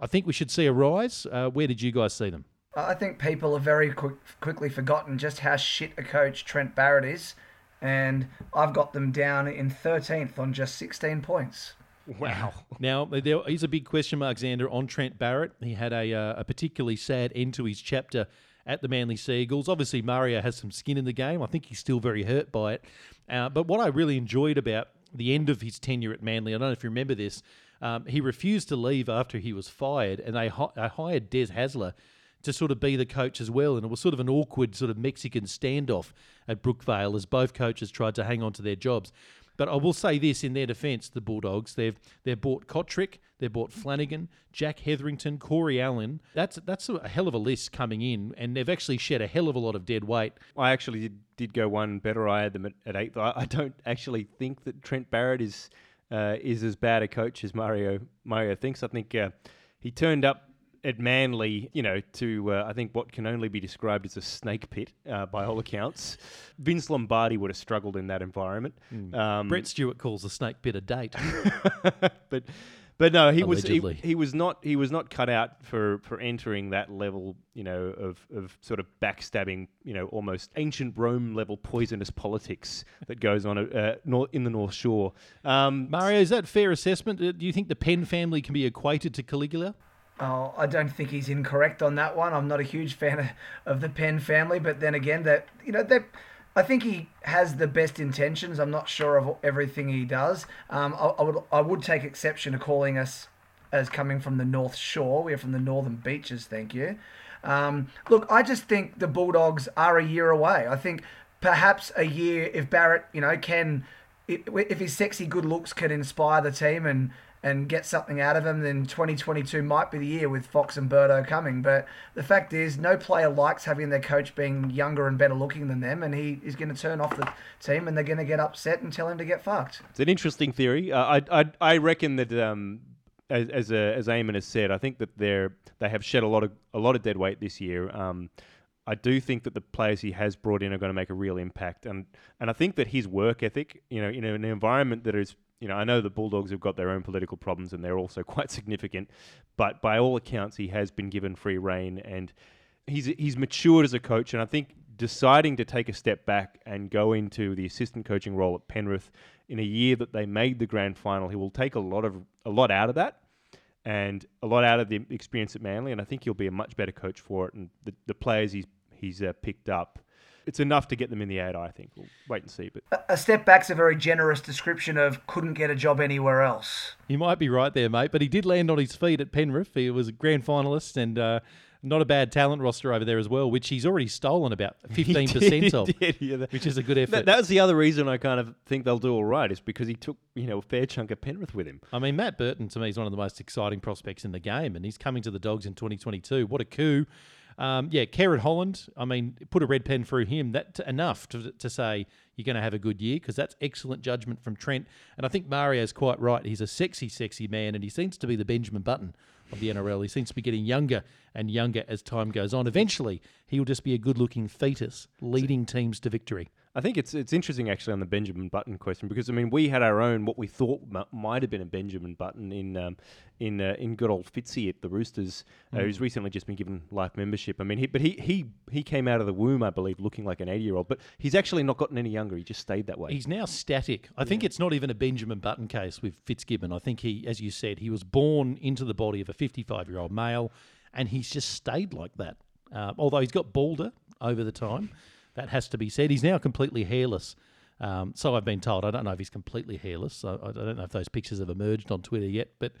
I think we should see a rise. Uh, where did you guys see them? I think people have very quick, quickly forgotten just how shit a coach Trent Barrett is, and I've got them down in 13th on just 16 points. <laughs> Wow. Now, there is a big question mark, Xander, on Trent Barrett. He had a, uh, a particularly sad end to his chapter at the Manly Seagulls. Obviously, Mario has some skin in the game. I think he's still very hurt by it. Uh, but what I really enjoyed about the end of his tenure at Manly, I don't know if you remember this, um, he refused to leave after he was fired, and they, hi- they hired Des Hasler to sort of be the coach as well. And it was sort of an awkward sort of Mexican standoff at Brookvale as both coaches tried to hang on to their jobs. But I will say this in their defence, the Bulldogs, they've they've bought Cotric, they've bought Flanagan, Jack Hetherington, Corey Allen. That's that's a hell of a list coming in, and they've actually shed a hell of a lot of dead weight. I actually did, did go one better. I had them at, at eighth. I, I don't actually think that Trent Barrett is uh, is as bad a coach as Mario Mario thinks. I think uh, he turned up at Manly, you know, to uh, I think what can only be described as a snake pit uh, by all accounts. Vince Lombardi would have struggled in that environment. Um, Brett Stewart calls the snake pit a date. <laughs> but but no, he was he, he was not he was not cut out for for entering that level, you know, of of sort of backstabbing, you know, almost ancient Rome level poisonous politics that goes on uh, in the North Shore. Um, Mario, is that a fair assessment? Uh, Do you think the Penn family can be equated to Caligula? Oh, I don't think he's incorrect on that one. I'm not a huge fan of, the Penn family, but then again, that you know, that I think he has the best intentions. I'm not sure of everything he does. Um, I, I would I would take exception to calling us as coming from the North Shore. We're from the Northern Beaches, thank you. Um, look, I just think the Bulldogs are a year away. I think perhaps a year if Barrett, you know, can if his sexy good looks can inspire the team and and get something out of him, then 2022 might be the year with Fox and Birdo coming. But the fact is, no player likes having their coach being younger and better looking than them, and he is going to turn off the team, and they're going to get upset and tell him to get fucked. It's an interesting theory. Uh, I, I I reckon that. Um, as as, uh, as Aimon has said, I think that they're they have shed a lot of a lot of dead weight this year. Um, I do think that the players he has brought in are going to make a real impact, and and I think that his work ethic, you know, in an environment that is, you know, I know the Bulldogs have got their own political problems and they're also <laughs> quite significant, but by all accounts, he has been given free reign and he's he's matured as a coach, and I think deciding to take a step back and go into the assistant coaching role at Penrith in a year that they made the grand final, he will take a lot of a lot out of that and a lot out of the experience at Manly, and I think he'll be a much better coach for it. And the, the players he's he's uh, picked up. It's enough to get them in the ad. I think. We'll wait and see. But a step back's a very generous description of couldn't get a job anywhere else. You might be right there, mate. But he did land on his feet at Penrith. He was a grand finalist and uh, not a bad talent roster over there as well, which he's already stolen about <laughs> fifteen percent of, did, yeah, that, which is a good effort. That, that, was the other reason I kind of think they'll do all right is because he took you know a fair chunk of Penrith with him. I mean, Matt Burton to me is one of the most exciting prospects in the game, and he's coming to the Dogs in 2022. What a coup! Um, yeah, Kieran Holland. I mean, put a red pen through him. That enough to, to say you're going to have a good year because that's excellent judgment from Trent. And I think Mario's quite right. He's a sexy, sexy man, and he seems to be the Benjamin Button of the NRL. He seems to be getting younger and younger as time goes on. Eventually, he'll just be a good-looking fetus leading teams to victory. I think it's it's interesting actually on the Benjamin Button question because I mean we had our own what we thought m- might have been a Benjamin Button in um, in uh, in good old Fitzy at the Roosters, uh, mm. who's recently just been given life membership. I mean, he, but he he he came out of the womb, I believe, looking like an eighty year old, but he's actually not gotten any younger. He just stayed that way. He's now static. I yeah. think it's not even a Benjamin Button case with Fitzgibbon. I think he, as you said, he was born into the body of a fifty five year old male, and he's just stayed like that. Uh, although he's got balder over the time. That has to be said. He's now completely hairless. Um, so I've been told. I don't know if he's completely hairless. So I don't know if those pictures have emerged on Twitter yet. But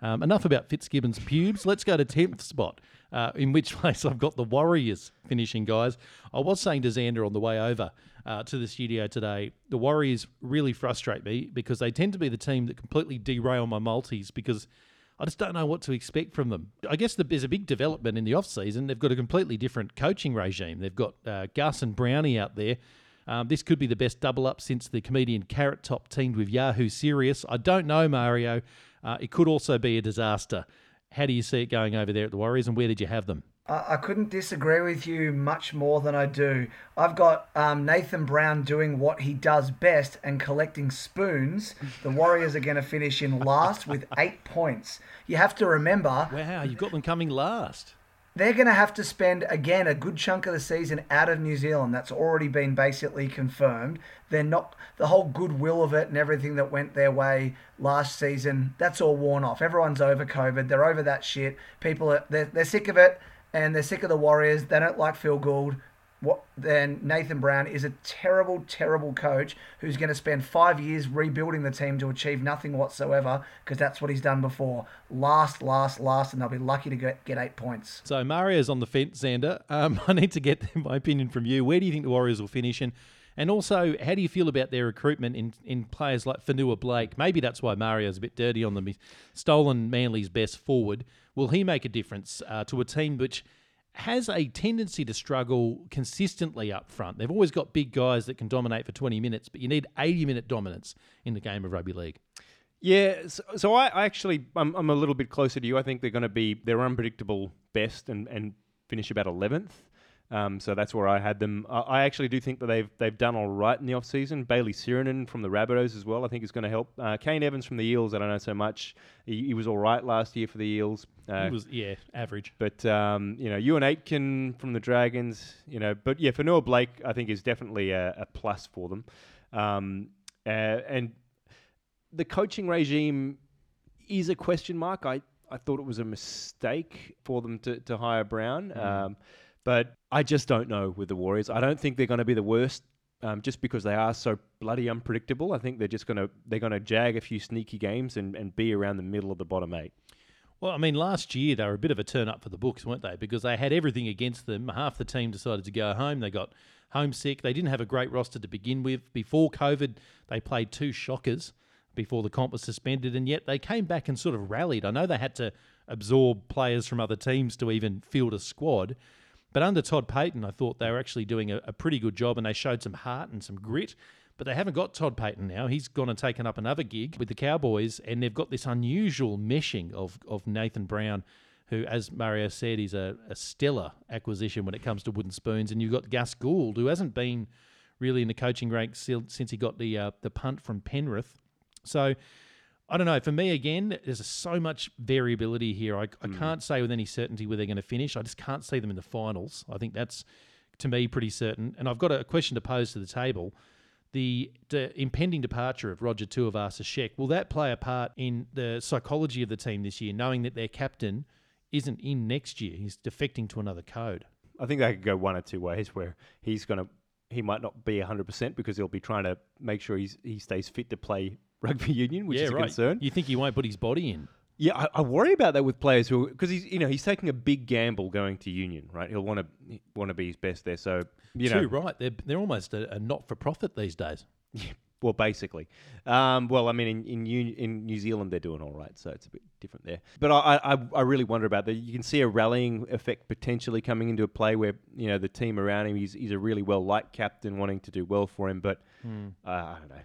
um, enough about Fitzgibbon's pubes. Let's go to 10th spot, uh, in which <laughs> place I've got the Warriors finishing, guys. I was saying to Xander on the way over uh, to the studio today, the Warriors really frustrate me because they tend to be the team that completely derail my multis because I just don't know what to expect from them. I guess there's a big development in the off season. They've got a completely different coaching regime. They've got uh, Gus and Brownie out there. Um, this could be the best double up since the comedian Carrot Top teamed with Yahoo Serious. I don't know, Mario. Uh, it could also be a disaster. How do you see it going over there at the Warriors, and where did you have them? I couldn't disagree with you much more than I do. I've got um, Nathan Brown doing what he does best and collecting spoons. The Warriors are going to finish in last with eight points. You have to remember. Wow, you've got them coming last. They're going to have to spend, again, a good chunk of the season out of New Zealand. That's already been basically confirmed. They're not, the whole goodwill of it and everything that went their way last season, that's all worn off. Everyone's over COVID. They're over that shit. People are, they're, they're sick of it and they're sick of the Warriors. They don't like Phil Gould. What then? Nathan Brown is a terrible, terrible coach who's going to spend five years rebuilding the team to achieve nothing whatsoever because that's what he's done before. Last, last, last, and they'll be lucky to get, get eight points. So Mario's on the fence, Xander. Um, <laughs> I need to get <laughs> my opinion from you. Where do you think the Warriors will finish? And and also, how do you feel about their recruitment in, in players like Fonua Blake? Maybe that's why Mario's a bit dirty on them. He's stolen Manly's best forward. Will he make a difference uh, to a team which has a tendency to struggle consistently up front? They've always got big guys that can dominate for 20 minutes, but you need 80 minute dominance in the game of rugby league. Yeah, so, so I, I, actually I'm, I'm a little bit closer to you. I think they're going to be they're unpredictable best and, and finish about 11th. Um, so that's where I had them. I, I actually do think that they've they've done all right in the off season. Bayley Sironen from the Rabbitohs as well. I think is going to help. Uh, Kane Evans from the Eels. I don't know so much. He, he was all right last year for the Eels. Uh, he was yeah average. But um, you know, Euan Aitken from the Dragons. You know, but yeah, Fonua Blake I think is definitely a, a plus for them. Um, uh, and the coaching regime is a question mark. I I thought it was a mistake for them to, to hire Brown. Mm. But I just don't know with the Warriors. I don't think they're going to be the worst. Um, just because they are so bloody unpredictable, I think they're just gonna they're gonna jag a few sneaky games and, and be around the middle of the bottom eight. Well, I mean, last year they were a bit of a turn up for the books, weren't they? Because they had everything against them. Half the team decided to go home. They got homesick. They didn't have a great roster to begin with. Before COVID, they played two shockers before the comp was suspended, and yet they came back and sort of rallied. I know they had to absorb players from other teams to even field a squad. But under Todd Payten, I thought they were actually doing a, a pretty good job and they showed some heart and some grit. But they haven't got Todd Payten now. He's gone and taken up another gig with the Cowboys, and they've got this unusual meshing of, of Nathan Brown, who, as Mario said, is a, a stellar acquisition when it comes to wooden spoons. And you've got Gus Gould, who hasn't been really in the coaching ranks since he got the uh, the punt from Penrith. So I don't know. For me, again, there's so much variability here. I, I Hmm. can't say with any certainty where they're going to finish. I just can't see them in the finals. I think that's, to me, pretty certain. And I've got a question to pose to the table. The, the impending departure of Roger Tuivasa-Sheck, will that play a part in the psychology of the team this year, knowing that their captain isn't in next year? He's defecting to another code. I think they could go one or two ways where he's going to, he might not be 100% because he'll be trying to make sure he's, he stays fit to play rugby union, which yeah, is a right. concern. You think he won't put his body in? Yeah, I, I worry about that with players who, because he's, you know, he's taking a big gamble going to union, right? He'll want to want to be his best there. So, you know, Too right. They're, they're almost a, a not for profit these days. <laughs> Yeah, Well, basically. Um, well, I mean, in in, New, in New Zealand they're doing all right, so it's a bit different there. But I, I, I really wonder about that. You can see a rallying effect potentially coming into a play where you know the team around him. He's he's a really well liked captain, wanting to do well for him, but uh, I don't know.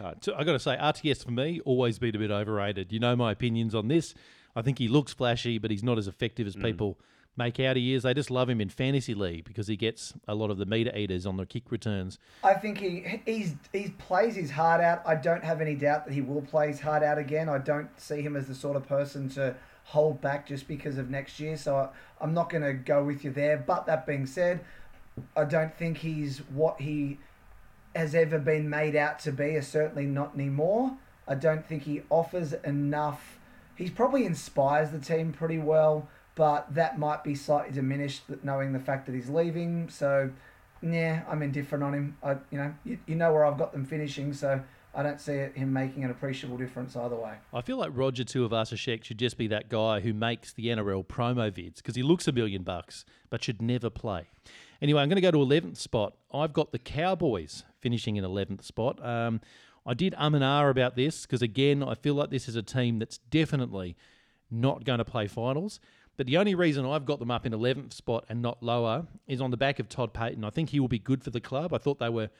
Uh, it's hard. So I got to say, RTS for me always been a bit overrated. You know my opinions on this. I think he looks flashy, but he's not as effective as mm. people make out he is. They just love him in fantasy league because he gets a lot of the meter eaters on the kick returns. I think he he's he plays his heart out. I don't have any doubt that he will play his heart out again. I don't see him as the sort of person to hold back just because of next year. So I, I'm not going to go with you there. But that being said, I don't think he's what he has ever been made out to be. Is certainly not anymore. I don't think he offers enough. He's probably inspires the team pretty well, but that might be slightly diminished knowing the fact that he's leaving. So, yeah, I'm indifferent on him. I, you know, you, you know where I've got them finishing, so I don't see him making an appreciable difference either way. I feel like Roger Tuivasa-Sheck should just be that guy who makes the NRL promo vids because he looks a million bucks but should never play. Anyway, I'm going to go to 11th spot. I've got the Cowboys finishing in 11th spot. Um, I did um and ah about this because, again, I feel like this is a team that's definitely not going to play finals. But the only reason I've got them up in 11th spot and not lower is on the back of Todd Payten. I think he will be good for the club. I thought they were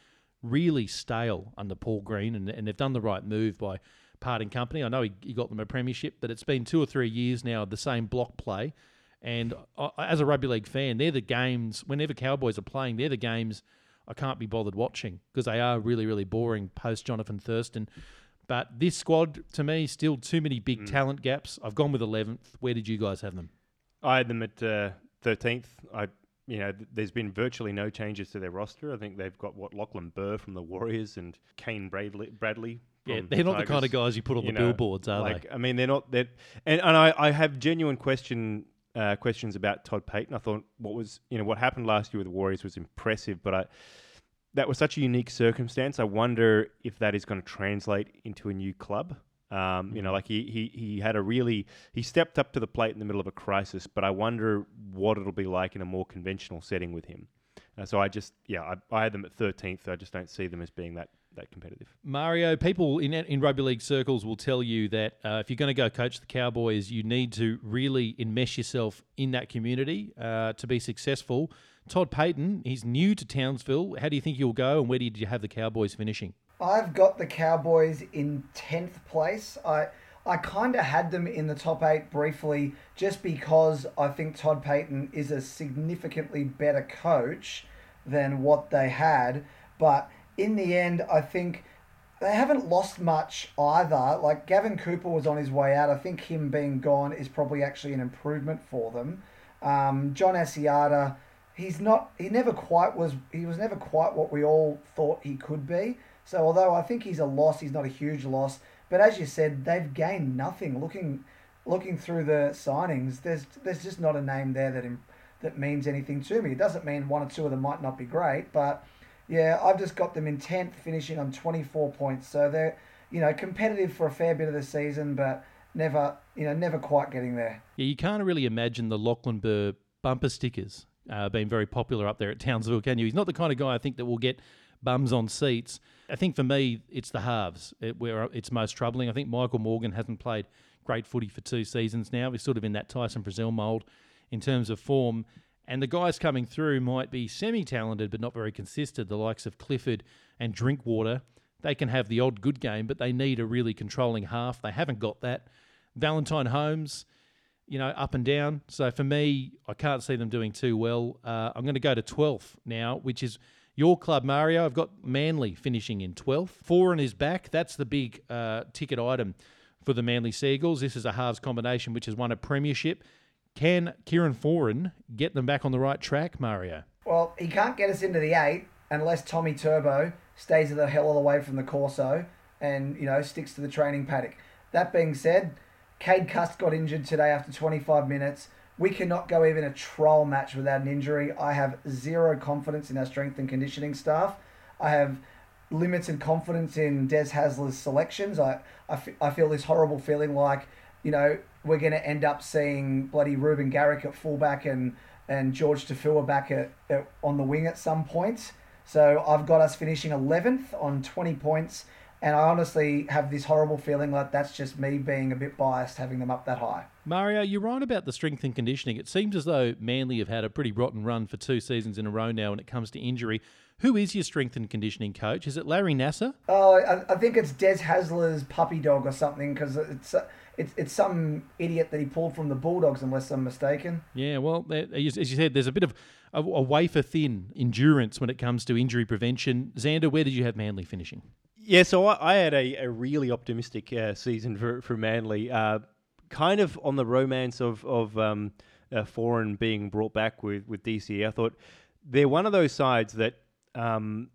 really stale under Paul Green, and, and they've done the right move by parting company. I know he, he got them a premiership, but it's been two or three years now of the same block play. And I, as a rugby league fan, they're the games, whenever Cowboys are playing, they're the games I can't be bothered watching because they are really, really boring post Jonathan Thurston. But this squad, to me, still too many big talent gaps. I've gone with 11th. Where did you guys have them? I had them at uh, thirteenth. I, you know, th- there's been virtually no changes to their roster. I think they've got what Lachlan Burr from the Warriors and Kane Bradley, Bradley Yeah, they're not the kind of guys you put on you the know, billboards, are like, they? I mean, they're not that. And, and I, I have genuine question uh, questions about Todd Payten. I thought what was you know what happened last year with the Warriors was impressive, but I that was such a unique circumstance. I wonder if that is going to translate into a new club. Um, you know, like he, he he had a really he stepped up to the plate in the middle of a crisis, but I wonder what it'll be like in a more conventional setting with him. Uh, so I just yeah I, I had them at thirteenth. I just don't see them as being that that competitive. Mario, people in in rugby league circles will tell you that uh, if you're going to go coach the Cowboys, you need to really enmesh yourself in that community uh, to be successful. Todd Payten, he's new to Townsville. How do you think you'll go, and where did you have the Cowboys finishing? I've got the Cowboys in tenth place. I I kind of had them in the top eight briefly, just because I think Todd Payten is a significantly better coach than what they had. But in the end, I think they haven't lost much either. Like Gavin Cooper was on his way out. I think him being gone is probably actually an improvement for them. Um, John Asiata, he's not. He never quite was. He was never quite what we all thought he could be. So although I think he's a loss, he's not a huge loss. But as you said, they've gained nothing. Looking looking through the signings, there's there's just not a name there that that means anything to me. It doesn't mean one or two of them might not be great, but yeah, I've just got them in tenth, finishing on twenty four points. So they're you know competitive for a fair bit of the season, but never you know, never quite getting there. Yeah, you can't really imagine the Lachlan Burr bumper stickers uh, being very popular up there at Townsville, can you? He's not the kind of guy I think that will get bums on seats. I think for me, it's the halves it, where it's most troubling. I think Michael Morgan hasn't played great footy for two seasons now. He's sort of in that Tyson Frizell mould in terms of form. And the guys coming through might be semi talented but not very consistent, the likes of Clifford and Drinkwater. They can have the odd good game, but they need a really controlling half. They haven't got that. Valentine Holmes, you know, up and down. So for me, I can't see them doing too well. Uh, I'm going to go to 12th now, which is your club, Mario. I've got Manly finishing in 12th. Foran his back. That's the big uh, ticket item for the Manly Seagulls. This is a halves combination which has won a premiership. Can Kieran Foran get them back on the right track, Mario? Well, he can't get us into the eight unless Tommy Turbo stays the hell of the way from the Corso and, you know, sticks to the training paddock. That being said, Cade Cust got injured today after 25 minutes. We cannot go even a trial match without an injury. I have zero confidence in our strength and conditioning staff. I have limited confidence in Des Hasler's selections. I, I, f- I feel this horrible feeling like, you know, we're going to end up seeing bloody Reuben Garrick at fullback and, and George Tafua back at, at, on the wing at some point. So I've got us finishing 11th on 20 points and I honestly have this horrible feeling like that's just me being a bit biased having them up that high. Mario, you're right about the strength and conditioning. It seems as though Manly have had a pretty rotten run for two seasons in a row now when it comes to injury. Who is your strength and conditioning coach? Is it Larry Nasser? Oh, I, I think it's Des Hasler's puppy dog or something because it's, it's it's some idiot that he pulled from the Bulldogs, unless I'm mistaken. Yeah, well, as you said, there's a bit of a, a wafer thin endurance when it comes to injury prevention. Xander, where did you have Manly finishing? Yeah, so I, I had a, a really optimistic uh, season for, for Manly, uh, kind of on the romance of, of um, uh, Foran being brought back with, with DC. I thought they're one of those sides that, um,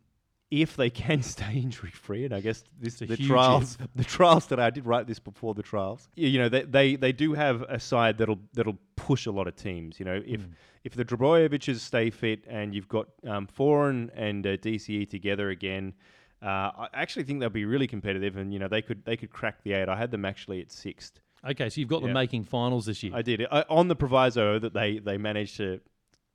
if they can <laughs> stay injury free, and I guess this the trials, if. the trials that I did write this before the trials, you know, they, they, they do have a side that'll that'll push a lot of teams. You know, if mm. if the Trbojeviches stay fit and you've got um, Foran and uh, DCE together again. Uh, I actually think they'll be really competitive, and you know they could they could crack the eight. I had them actually at sixth. Okay, so you've got them making finals this year. I did I, on the proviso that they they managed to,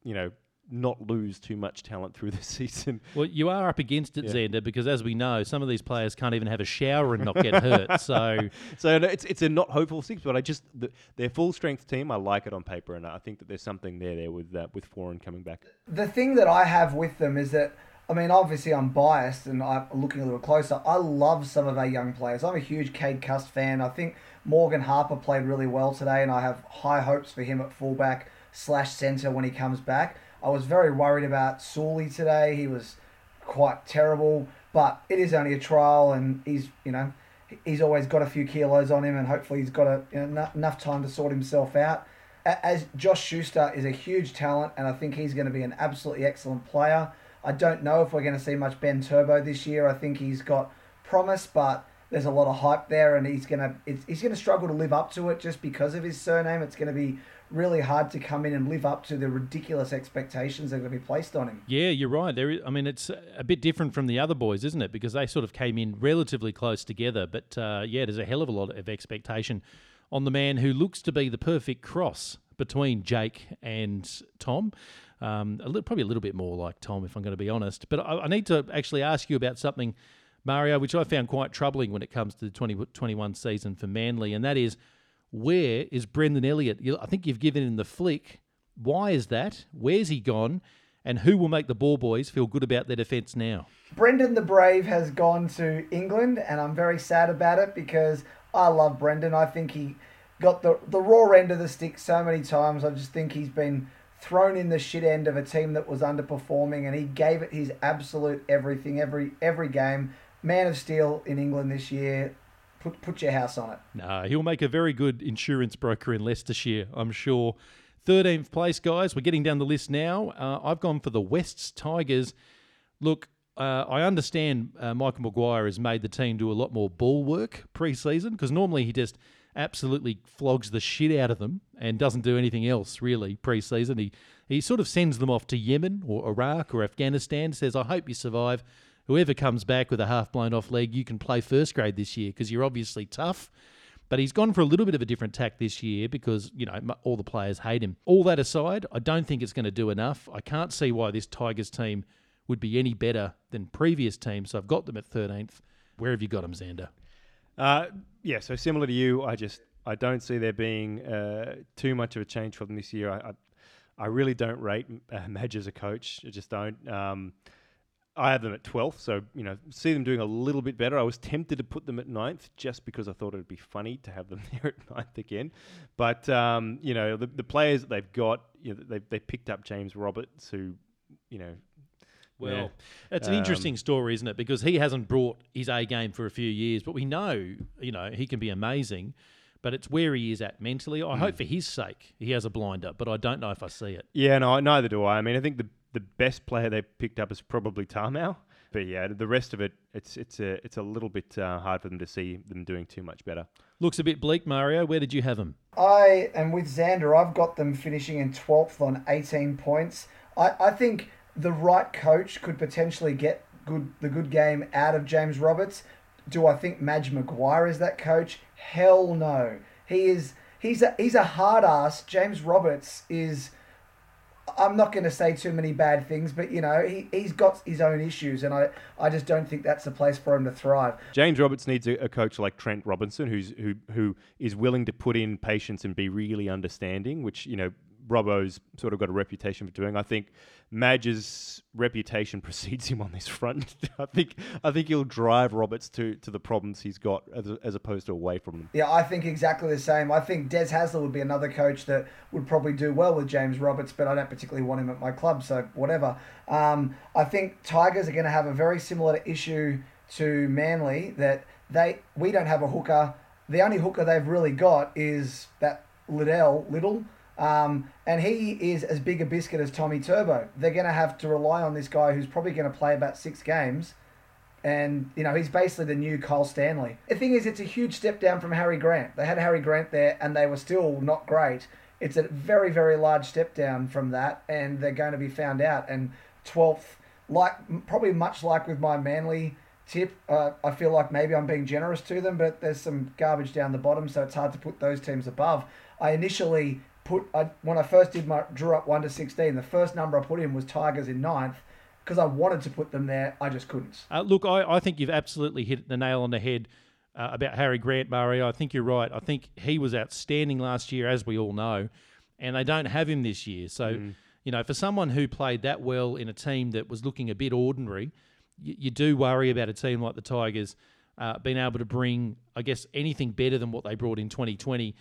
you know, not lose too much talent through the <laughs> season. Well, you are up against it, yeah. Xander, because as we know, some of these players can't even have a shower and not get hurt. <laughs> So, so it's it's a not hopeful six, but I just the, their full strength team. I like it on paper, and I think that there's something there there with uh, with Foran coming back. The thing that I have with them is that I mean, obviously, I'm biased and I'm looking a little closer. I love some of our young players. I'm a huge Cade Cust fan. I think Morgan Harper played really well today, and I have high hopes for him at fullback slash centre when he comes back. I was very worried about Suli today. He was quite terrible, but it is only a trial, and he's you know he's always got a few kilos on him, and hopefully he's got a, you know, enough time to sort himself out. As Josh Schuster is a huge talent, and I think he's going to be an absolutely excellent player. I don't know if we're going to see much Ben Turbo this year. I think he's got promise, but there's a lot of hype there, and he's gonna he's gonna struggle to live up to it just because of his surname. It's going to be really hard to come in and live up to the ridiculous expectations that are going to be placed on him. Yeah, you're right. There, is, I mean, it's a bit different from the other boys, isn't it? Because they sort of came in relatively close together, but uh, yeah, there's a hell of a lot of expectation on the man who looks to be the perfect cross between Jake and Tom. Um, a probably a little bit more like Tom, if I'm going to be honest. But I, I, need to actually ask you about something, Mario, which I found quite troubling when it comes to the 2021 season for Manly, and that is where is Brendan Elliott? I think you've given him the flick. Why is that? Where's he gone? And who will make the ball boys feel good about their defence now? Brendan the Brave has gone to England, and I'm very sad about it because I love Brendan. I think he got the, the raw end of the stick so many times. I just think he's been thrown in the shit end of a team that was underperforming, and he gave it his absolute everything every every game. Man of Steel in England this year. Put put your house on it. No, he'll make a very good insurance broker in Leicestershire, I'm sure. 13th place, guys. We're getting down the list now. Uh, I've gone for the Wests Tigers. Look, uh, I understand uh, Michael Maguire has made the team do a lot more ball work pre-season because normally he just absolutely flogs the shit out of them and doesn't do anything else really pre-season. He he sort of sends them off to Yemen or Iraq or Afghanistan. Says, "I hope you survive. Whoever comes back with a half blown off leg, you can play first grade this year because you're obviously tough." But he's gone for a little bit of a different tack this year because, you know, all the players hate him. All that aside, I don't think it's going to do enough. I can't see why this Tigers team would be any better than previous teams. So I've got them at 13th. Where have you got them, Xander? Uh, yeah, so similar to you, I just I don't see there being uh, too much of a change for them this year. I I, I really don't rate uh, Madge as a coach. I just don't. Um, I have them at 12th, so you know, see them doing a little bit better. I was tempted to put them at 9th just because I thought it would be funny to have them <laughs> there at 9th again. But um, you know, the, the players that they've got, you know, they they picked up James Roberts, who, you know, Well, Yeah. it's an Um, interesting story, isn't it? Because he hasn't brought his A game for a few years, but we know, you know, he can be amazing. But it's where he is at mentally. I Hmm. hope for his sake he has a blinder, but I don't know if I see it. Yeah, no, neither do I. I mean, I think the the best player they picked up is probably Tamou. But yeah, the rest of it, it's it's a it's a little bit uh, hard for them to see them doing too much better. Looks a bit bleak, Mario. Where did you have them? I am with Xander. I've got them finishing in 12th on 18 points. I, I think the right coach could potentially get good the good game out of James Roberts. Do I think Madge Maguire is that coach? Hell no. He is he's a he's a hard ass. James Roberts is I'm not going to say too many bad things, but you know, he, he's got his own issues, and I, I just don't think that's the place for him to thrive. James Roberts needs a, a coach like Trent Robinson, who's who who is willing to put in patience and be really understanding, which you know Robbo's sort of got a reputation for doing. I think Madge's reputation <laughs> precedes him on this front. <laughs> I think I think he'll drive Roberts to, to the problems he's got as, as opposed to away from them. Yeah, I think exactly the same. I think Des Hasler would be another coach that would probably do well with James Roberts, but I don't particularly want him at my club, so whatever. Um, I think Tigers are going to have a very similar issue to Manly that they we don't have a hooker. The only hooker they've really got is that Liddell Little. Um, and he is as big a biscuit as Tommy Turbo. They're going to have to rely on this guy who's probably going to play about six games and you know he's basically the new Cole Stanley. The thing is, it's a huge step down from Harry Grant. They had Harry Grant there, and they were still not great. It's a very, very large step down from that, and they're going to be found out. And twelfth, like probably much like with my Manly tip, uh, I feel like maybe I'm being generous to them, but there's some garbage down the bottom, so it's hard to put those teams above. I initially put I, when I first did my drew up one to sixteen. The first number I put in was Tigers in ninth because I wanted to put them there. I just couldn't. Uh, look, I, I think you've absolutely hit the nail on the head uh, about Harry Grant, Mario. I think you're right. I think he was outstanding last year, as we all know, and they don't have him this year. So, you know, for someone who played that well in a team that was looking a bit ordinary, you, you do worry about a team like the Tigers uh, being able to bring, I guess, anything better than what they brought in 2020.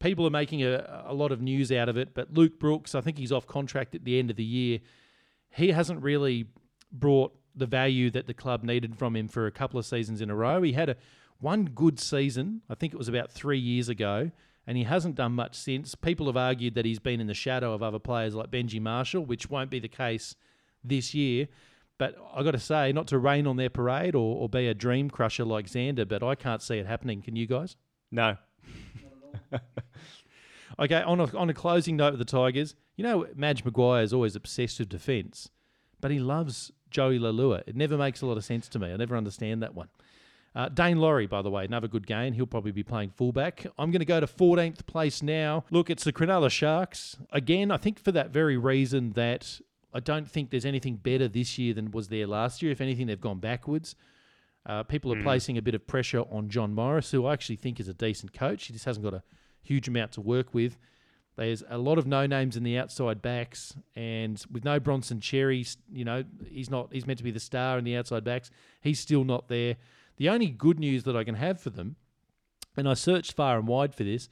People are making a, a lot of news out of it, but Luke Brooks, I think he's off contract at the end of the year he hasn't really brought the value that the club needed from him for a couple of seasons in a row. He had a one good season, I think it was about three years ago, and he hasn't done much since. People have argued that he's been in the shadow of other players like Benji Marshall, which won't be the case this year. But I got to say, not to rain on their parade or, or be a dream crusher like Xander, but I can't see it happening. Can you guys? No, <laughs> Okay, on a, on a closing note with the Tigers, you know, Madge Maguire is always obsessed with defence, but he loves Joey Leilua. It never makes a lot of sense to me. I never understand that one. Uh, Daine Laurie, by the way, another good game. He'll probably be playing fullback. I'm going to go to 14th place now. Look, it's the Cronulla Sharks. Again, I think for that very reason that I don't think there's anything better this year than was there last year. If anything, they've gone backwards. Uh, people are placing a bit of pressure on John Morris, who I actually think is a decent coach. He just hasn't got a huge amount to work with. There's a lot of no names in the outside backs, and with no Bronson Xerri, you know, he's not. He's meant to be the star in the outside backs. He's still not there. The only good news that I can have for them, and I searched far and wide for this,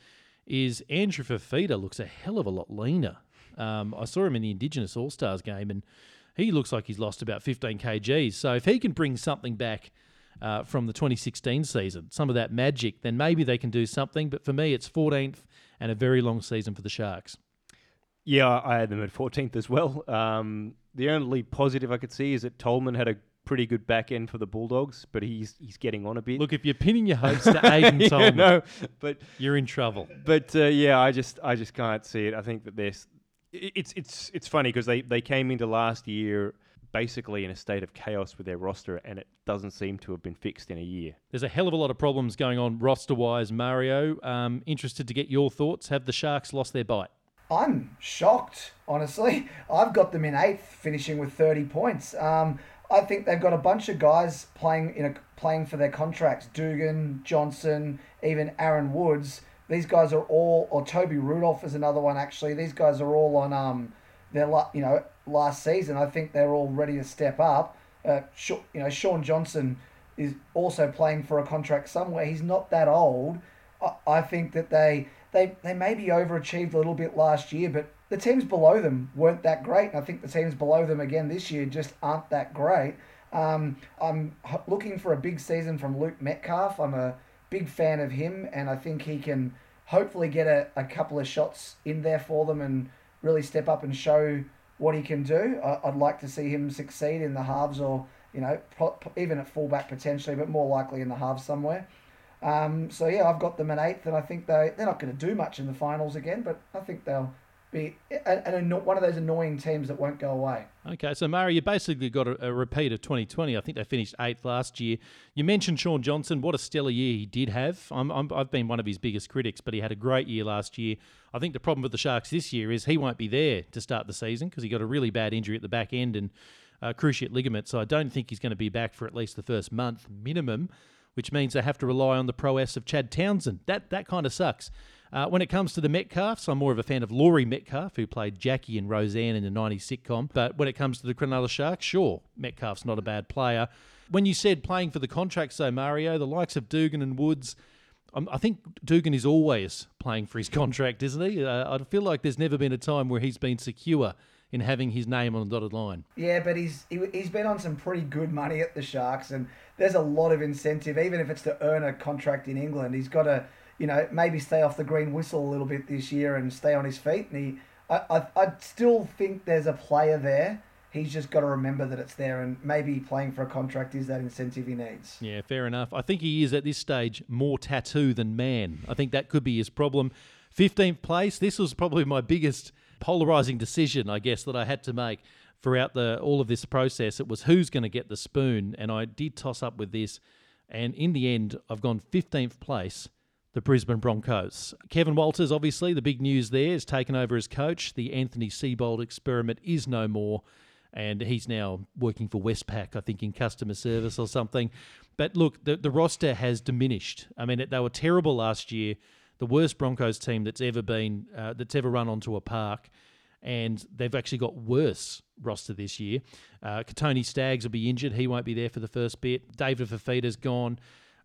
is Andrew Fifita looks a hell of a lot leaner. Um, I saw him in the Indigenous All Stars game, and he looks like he's lost about 15 kgs. So if he can bring something back uh, from the 2016 season, some of that magic, then maybe they can do something. But for me, it's 14th and a very long season for the Sharks. Yeah, I had them at 14th as well. Um, the only positive I could see is that Tolman had a pretty good back end for the Bulldogs, but he's he's getting on a bit. Look, if you're pinning your hopes to <laughs> Aiden yeah, Tolman, no, but you're in trouble. but uh, yeah, I just I just can't see it. I think that there's it's it's it's funny because they they came into last year basically in a state of chaos with their roster, and it doesn't seem to have been fixed in a year. There's a hell of a lot of problems going on roster wise, Mario. Um, interested to get your thoughts. Have the Sharks lost their bite? I'm shocked, honestly. I've got them in eighth, finishing with 30 points. Um, I think they've got a bunch of guys playing in a, playing for their contracts. Dugan, Johnson, even Aaron Woods. These guys are all, or Toby Rudolf is another one actually. These guys are all on um, their you know last season. I think they're all ready to step up. Uh, you know, Shaun Johnson is also playing for a contract somewhere. He's not that old. I, think that they they they maybe overachieved a little bit last year, but the teams below them weren't that great. And I think the teams below them again this year just aren't that great. Um, I'm looking for a big season from Luke Metcalf. I'm a big fan of him, and I think he can hopefully get a, a couple of shots in there for them and really step up and show what he can do. I, would like to see him succeed in the halves or, you know, even at fullback potentially, but more likely in the halves somewhere. Um, so, yeah, I've got them at eighth, and I think they, they're not going to do much in the finals again, but I think they'll be an, one of those annoying teams that won't go away. Okay, so Mario, you basically got a, a, repeat of 2020. I think they finished eighth last year. You mentioned Shaun Johnson. What a stellar year he did have. I have been one of his biggest critics, but he had a great year last year. I think the problem with the Sharks this year is he won't be there to start the season because he got a really bad injury at the back end and uh, cruciate ligament. So I don't think he's going to be back for at least the first month minimum, which means they have to rely on the prowess of Chad Townsend. That that kind of sucks. Uh, when it comes to the Metcalfs, I'm more of a fan of Laurie Metcalf, who played Jackie and Roseanne in the 90s sitcom. But when it comes to the Cronulla Sharks, sure, Metcalf's not a bad player. When you said playing for the contracts, though, Mario, the likes of Dugan and Woods, um, I think Dugan is always playing for his <laughs> contract, isn't he? Uh, I feel like there's never been a time where he's been secure in having his name on the dotted line. Yeah, but he's he, he's been on some pretty good money at the Sharks, and there's a lot of incentive, even if it's to earn a contract in England. He's got to you know, maybe stay off the green whistle a little bit this year and stay on his feet. And he, I, I, I still think there's a player there. He's just got to remember that it's there, and maybe playing for a contract is that incentive he needs. Yeah, fair enough. I think he is at this stage more tattoo than man. I think that could be his problem. 15th place. This was probably my biggest polarizing decision, I guess, that I had to make throughout the all of this process. It was who's going to get the spoon, and I did toss up with this. And in the end, I've gone 15th place the Brisbane Broncos. Kevin Walters, obviously, the big news there is taken over as coach. The Anthony Seibold experiment is no more, and he's now working for Westpac, I think, in customer service or something. But look, the, the roster has diminished. I mean, they were terrible last year, the worst Broncos team that's ever been, uh, that's ever run onto a park. And they've actually got worse roster this year. Uh, Kotoni Staggs will be injured. He won't be there for the first bit. David Fifita's gone.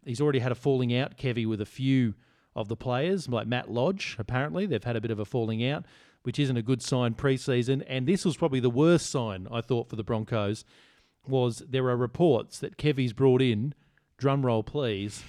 He's already had a falling out, Kevy, with a few of the players, like Matt Lodge, apparently. They've had a bit of a falling out, which isn't a good sign preseason. And this was probably the worst sign, I thought, for the Broncos, was there are reports that Kevy's brought in, drum roll please,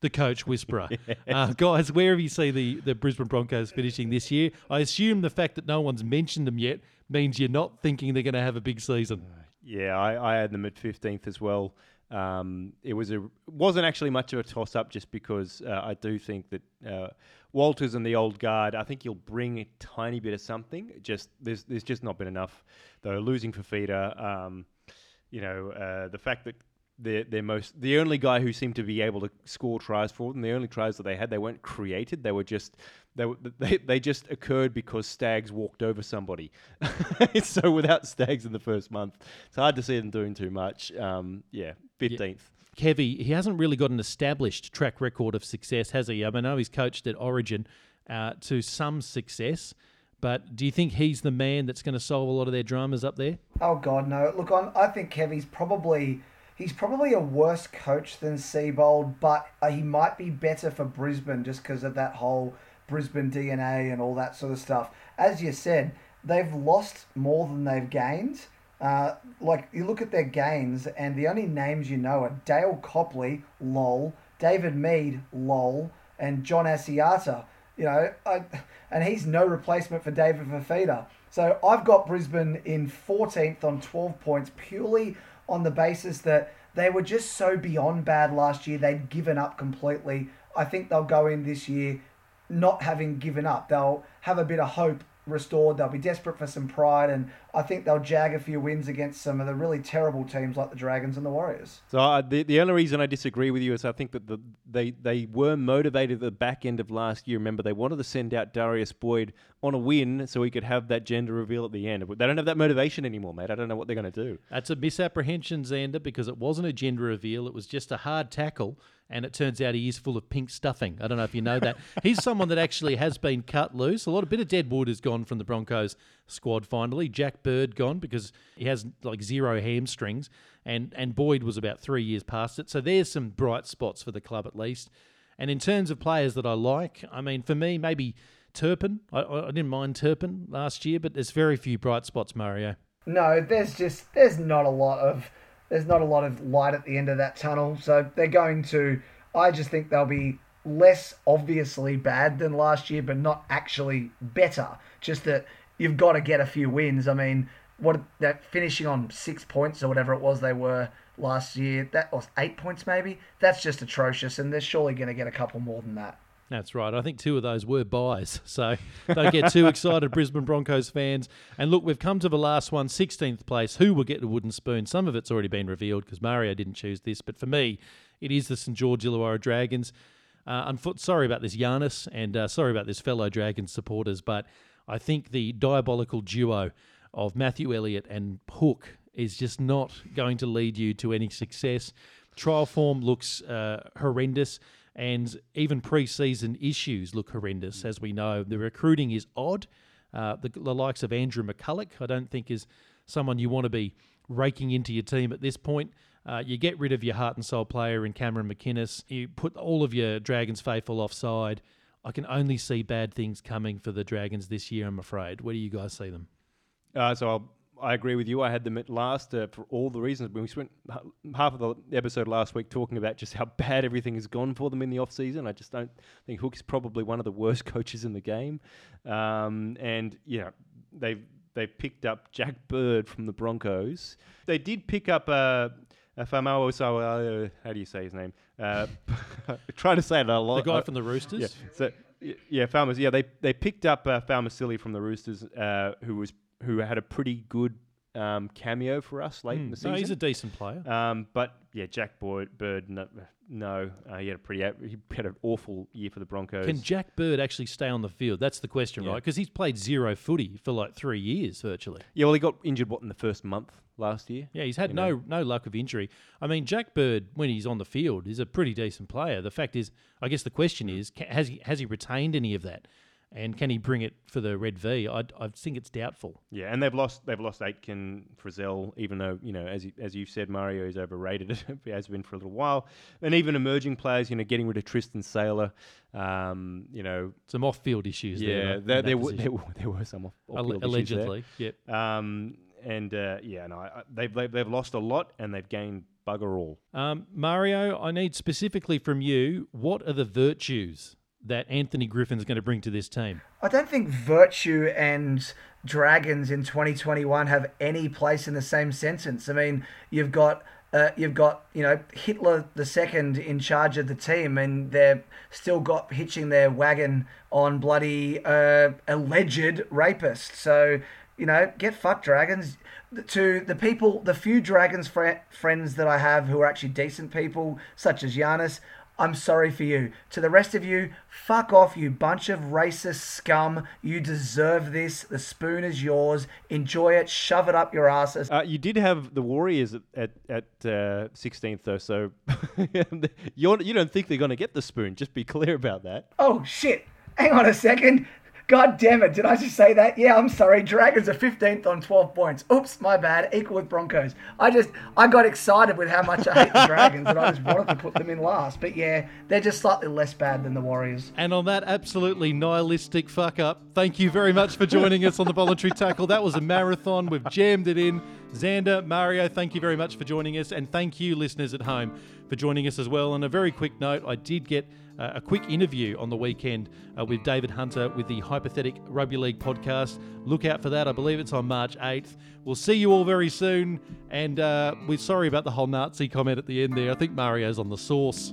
the coach whisperer. <laughs> uh, guys, where have you seen the, the Brisbane Broncos finishing this year? I assume the fact that no one's mentioned them yet means you're not thinking they're going to have a big season. Yeah, I, I had them at 15th as well. Um, it was a wasn't actually much of a toss up, just because uh, I do think that uh, Walters and the old guard. I think you'll bring a tiny bit of something. Just there's there's just not been enough. Though losing Fifita, um, you know, uh, the fact that their their most the only guy who seemed to be able to score tries for them. The only tries that they had, they weren't created. They were just they they they just occurred because Staggs walked over somebody. <laughs> so without Staggs in the first month, it's hard to see them doing too much. Um, yeah, fifteenth. Yeah. Kevy, he hasn't really got an established track record of success, has he? I, mean, I know he's coached at Origin uh, to some success. But do you think he's the man that's going to solve a lot of their dramas up there? Oh God, no! Look, on I think Kevy's probably he's probably a worse coach than Seibold, but uh, he might be better for Brisbane just because of that whole Brisbane DNA and all that sort of stuff. As you said, they've lost more than they've gained. Uh, like you look at their gains, and the only names you know are Dale Copley, lol, David Mead, lol, and John Asiata. You know, I, and he's no replacement for David Fifita. So I've got Brisbane in 14th on 12 points purely on the basis that they were just so beyond bad last year. They'd given up completely. I think they'll go in this year not having given up. They'll have a bit of hope restored. They'll be desperate for some pride, and I think they'll jag a few wins against some of the really terrible teams like the Dragons and the Warriors. So uh, the the only reason I disagree with you is I think that the, they they were motivated at the back end of last year. Remember, they wanted to send out Darius Boyd on a win so he could have that gender reveal at the end. They don't have that motivation anymore, mate. I don't know what they're going to do. That's a misapprehension, Xander, because it wasn't a gender reveal. It was just a hard tackle, and it turns out he is full of pink stuffing. I don't know if you know that. He's someone that actually has been cut loose. A lot of bit of dead wood has gone from the Broncos squad finally. Jack Bird gone because he has like zero hamstrings, and, and Boyd was about three years past it. So there's some bright spots for the club at least. And in terms of players that I like, I mean, for me, maybe Turpin. I, I didn't mind Turpin last year, but there's very few bright spots, Mario. No, there's just there's not a lot of there's not a lot of light at the end of that tunnel. So they're going to. I just think they'll be less obviously bad than last year, but not actually better. Just that you've got to get a few wins. I mean, what that finishing on six points or whatever it was they were last year. That was eight points maybe. That's just atrocious, and they're surely going to get a couple more than that. That's right. I think two of those were byes. <laughs> So don't get too excited, Brisbane Broncos fans. And look, we've come to the last one, 16th place. Who will get the wooden spoon? Some of it's already been revealed because Mario didn't choose this. But for me, it is the St George Illawarra Dragons. Uh, unfo- sorry about this, Giannis, and uh, sorry about this, fellow Dragons supporters. But I think the diabolical duo of Matthew Elliott and Hook is just not going to lead you to any success. Trial form looks uh, horrendous and even pre-season issues look horrendous. As we know, the recruiting is odd. Uh, the, the, likes of Andrew McCullough, I don't think is someone you want to be raking into your team at this point. Uh, you get rid of your heart and soul player in Cameron McInnes. You put all of your Dragons faithful offside. I can only see bad things coming for the Dragons this year. I'm afraid. Where do you guys see them? Uh, so I'll I agree with you. I had them at last uh, for all the reasons. We spent half of the episode last week talking about just how <laughs> bad everything has gone for them in the off season. I just don't think Hook is probably one of the worst <laughs> coaches in the game. Um, and yeah, they've they've picked up Jack Bird from the Broncos. They did pick up uh, Famao. Uh, how do you say his name? Uh, <laughs> trying to say it a lot. The guy from the Roosters. Yeah. So yeah, Farmers. Yeah, they they picked up uh, Silly from the Roosters, uh, who was who had a pretty good um, cameo for us late mm. in the season. No, he's a decent player. Um, but yeah, Jack Boyd, Bird, no, no uh, he had a pretty he had an awful year for the Broncos. Can Jack Bird actually stay on the field? That's the question, yeah. right? Because he's played zero footy for like three years virtually. Yeah, well, he got injured what in the first month last year. Yeah, he's had no know? no luck of injury. I mean, Jack Bird when he's on the field is a pretty decent player. The fact is, I guess the question is, has he has he retained any of that? And can he bring it for the red V? I, I think it's doubtful. Yeah, and they've lost they've lost Aitken Frizell, even though you know as you, as you've said, Mario is overrated. <laughs> he has been for a little while, and even emerging players, you know, getting rid of Tristan Sailor, um, you know, some off field issues. Yeah, there, there, there, were, there, were, there were some off field allegedly. Yep. Um, and uh, yeah, no, they've, they've they've lost a lot and they've gained bugger all. Um, Mario, I need specifically from you. What are the virtues that Anthony Griffin's going to bring to this team? I don't think Virtue and Dragons in 2021 have any place in the same sentence. I mean, you've got uh, you've got you know Hitler the second in charge of the team, and they're still got hitching their wagon on bloody uh, alleged rapist. So you know, get fucked, dragons. To the people, the few dragons fr- friends that I have who are actually decent people, such as Giannis, I'm sorry for you. To the rest of you, fuck off, you bunch of racist scum. You deserve this. The spoon is yours. Enjoy it. Shove it up your asses. Uh, you did have the Warriors at at, at uh, 16th though, so <laughs> you're, you don't think they're going to get the spoon. Just be clear about that. Oh shit! Hang on a second. God damn it, did I just say that? Yeah, I'm sorry. Dragons are 15th on 12 points. Oops, my bad. Equal with Broncos. I just, I got excited with how much I hate the Dragons and I just wanted to put them in last. But yeah, they're just slightly less bad than the Warriors. And on that absolutely nihilistic fuck up, thank you very much for joining us on the voluntary tackle. That was a marathon. We've jammed it in. Xander, Mario, thank you very much for joining us. And thank you, listeners at home, for joining us as well. On a very quick note, I did get a quick interview on the weekend uh, with David Hunter with the Hypothetic Rugby League podcast. Look out for that. I believe it's on March 8th. We'll see you all very soon. And uh, we're sorry about the whole Nazi comment at the end there. I think Mario's on the sauce.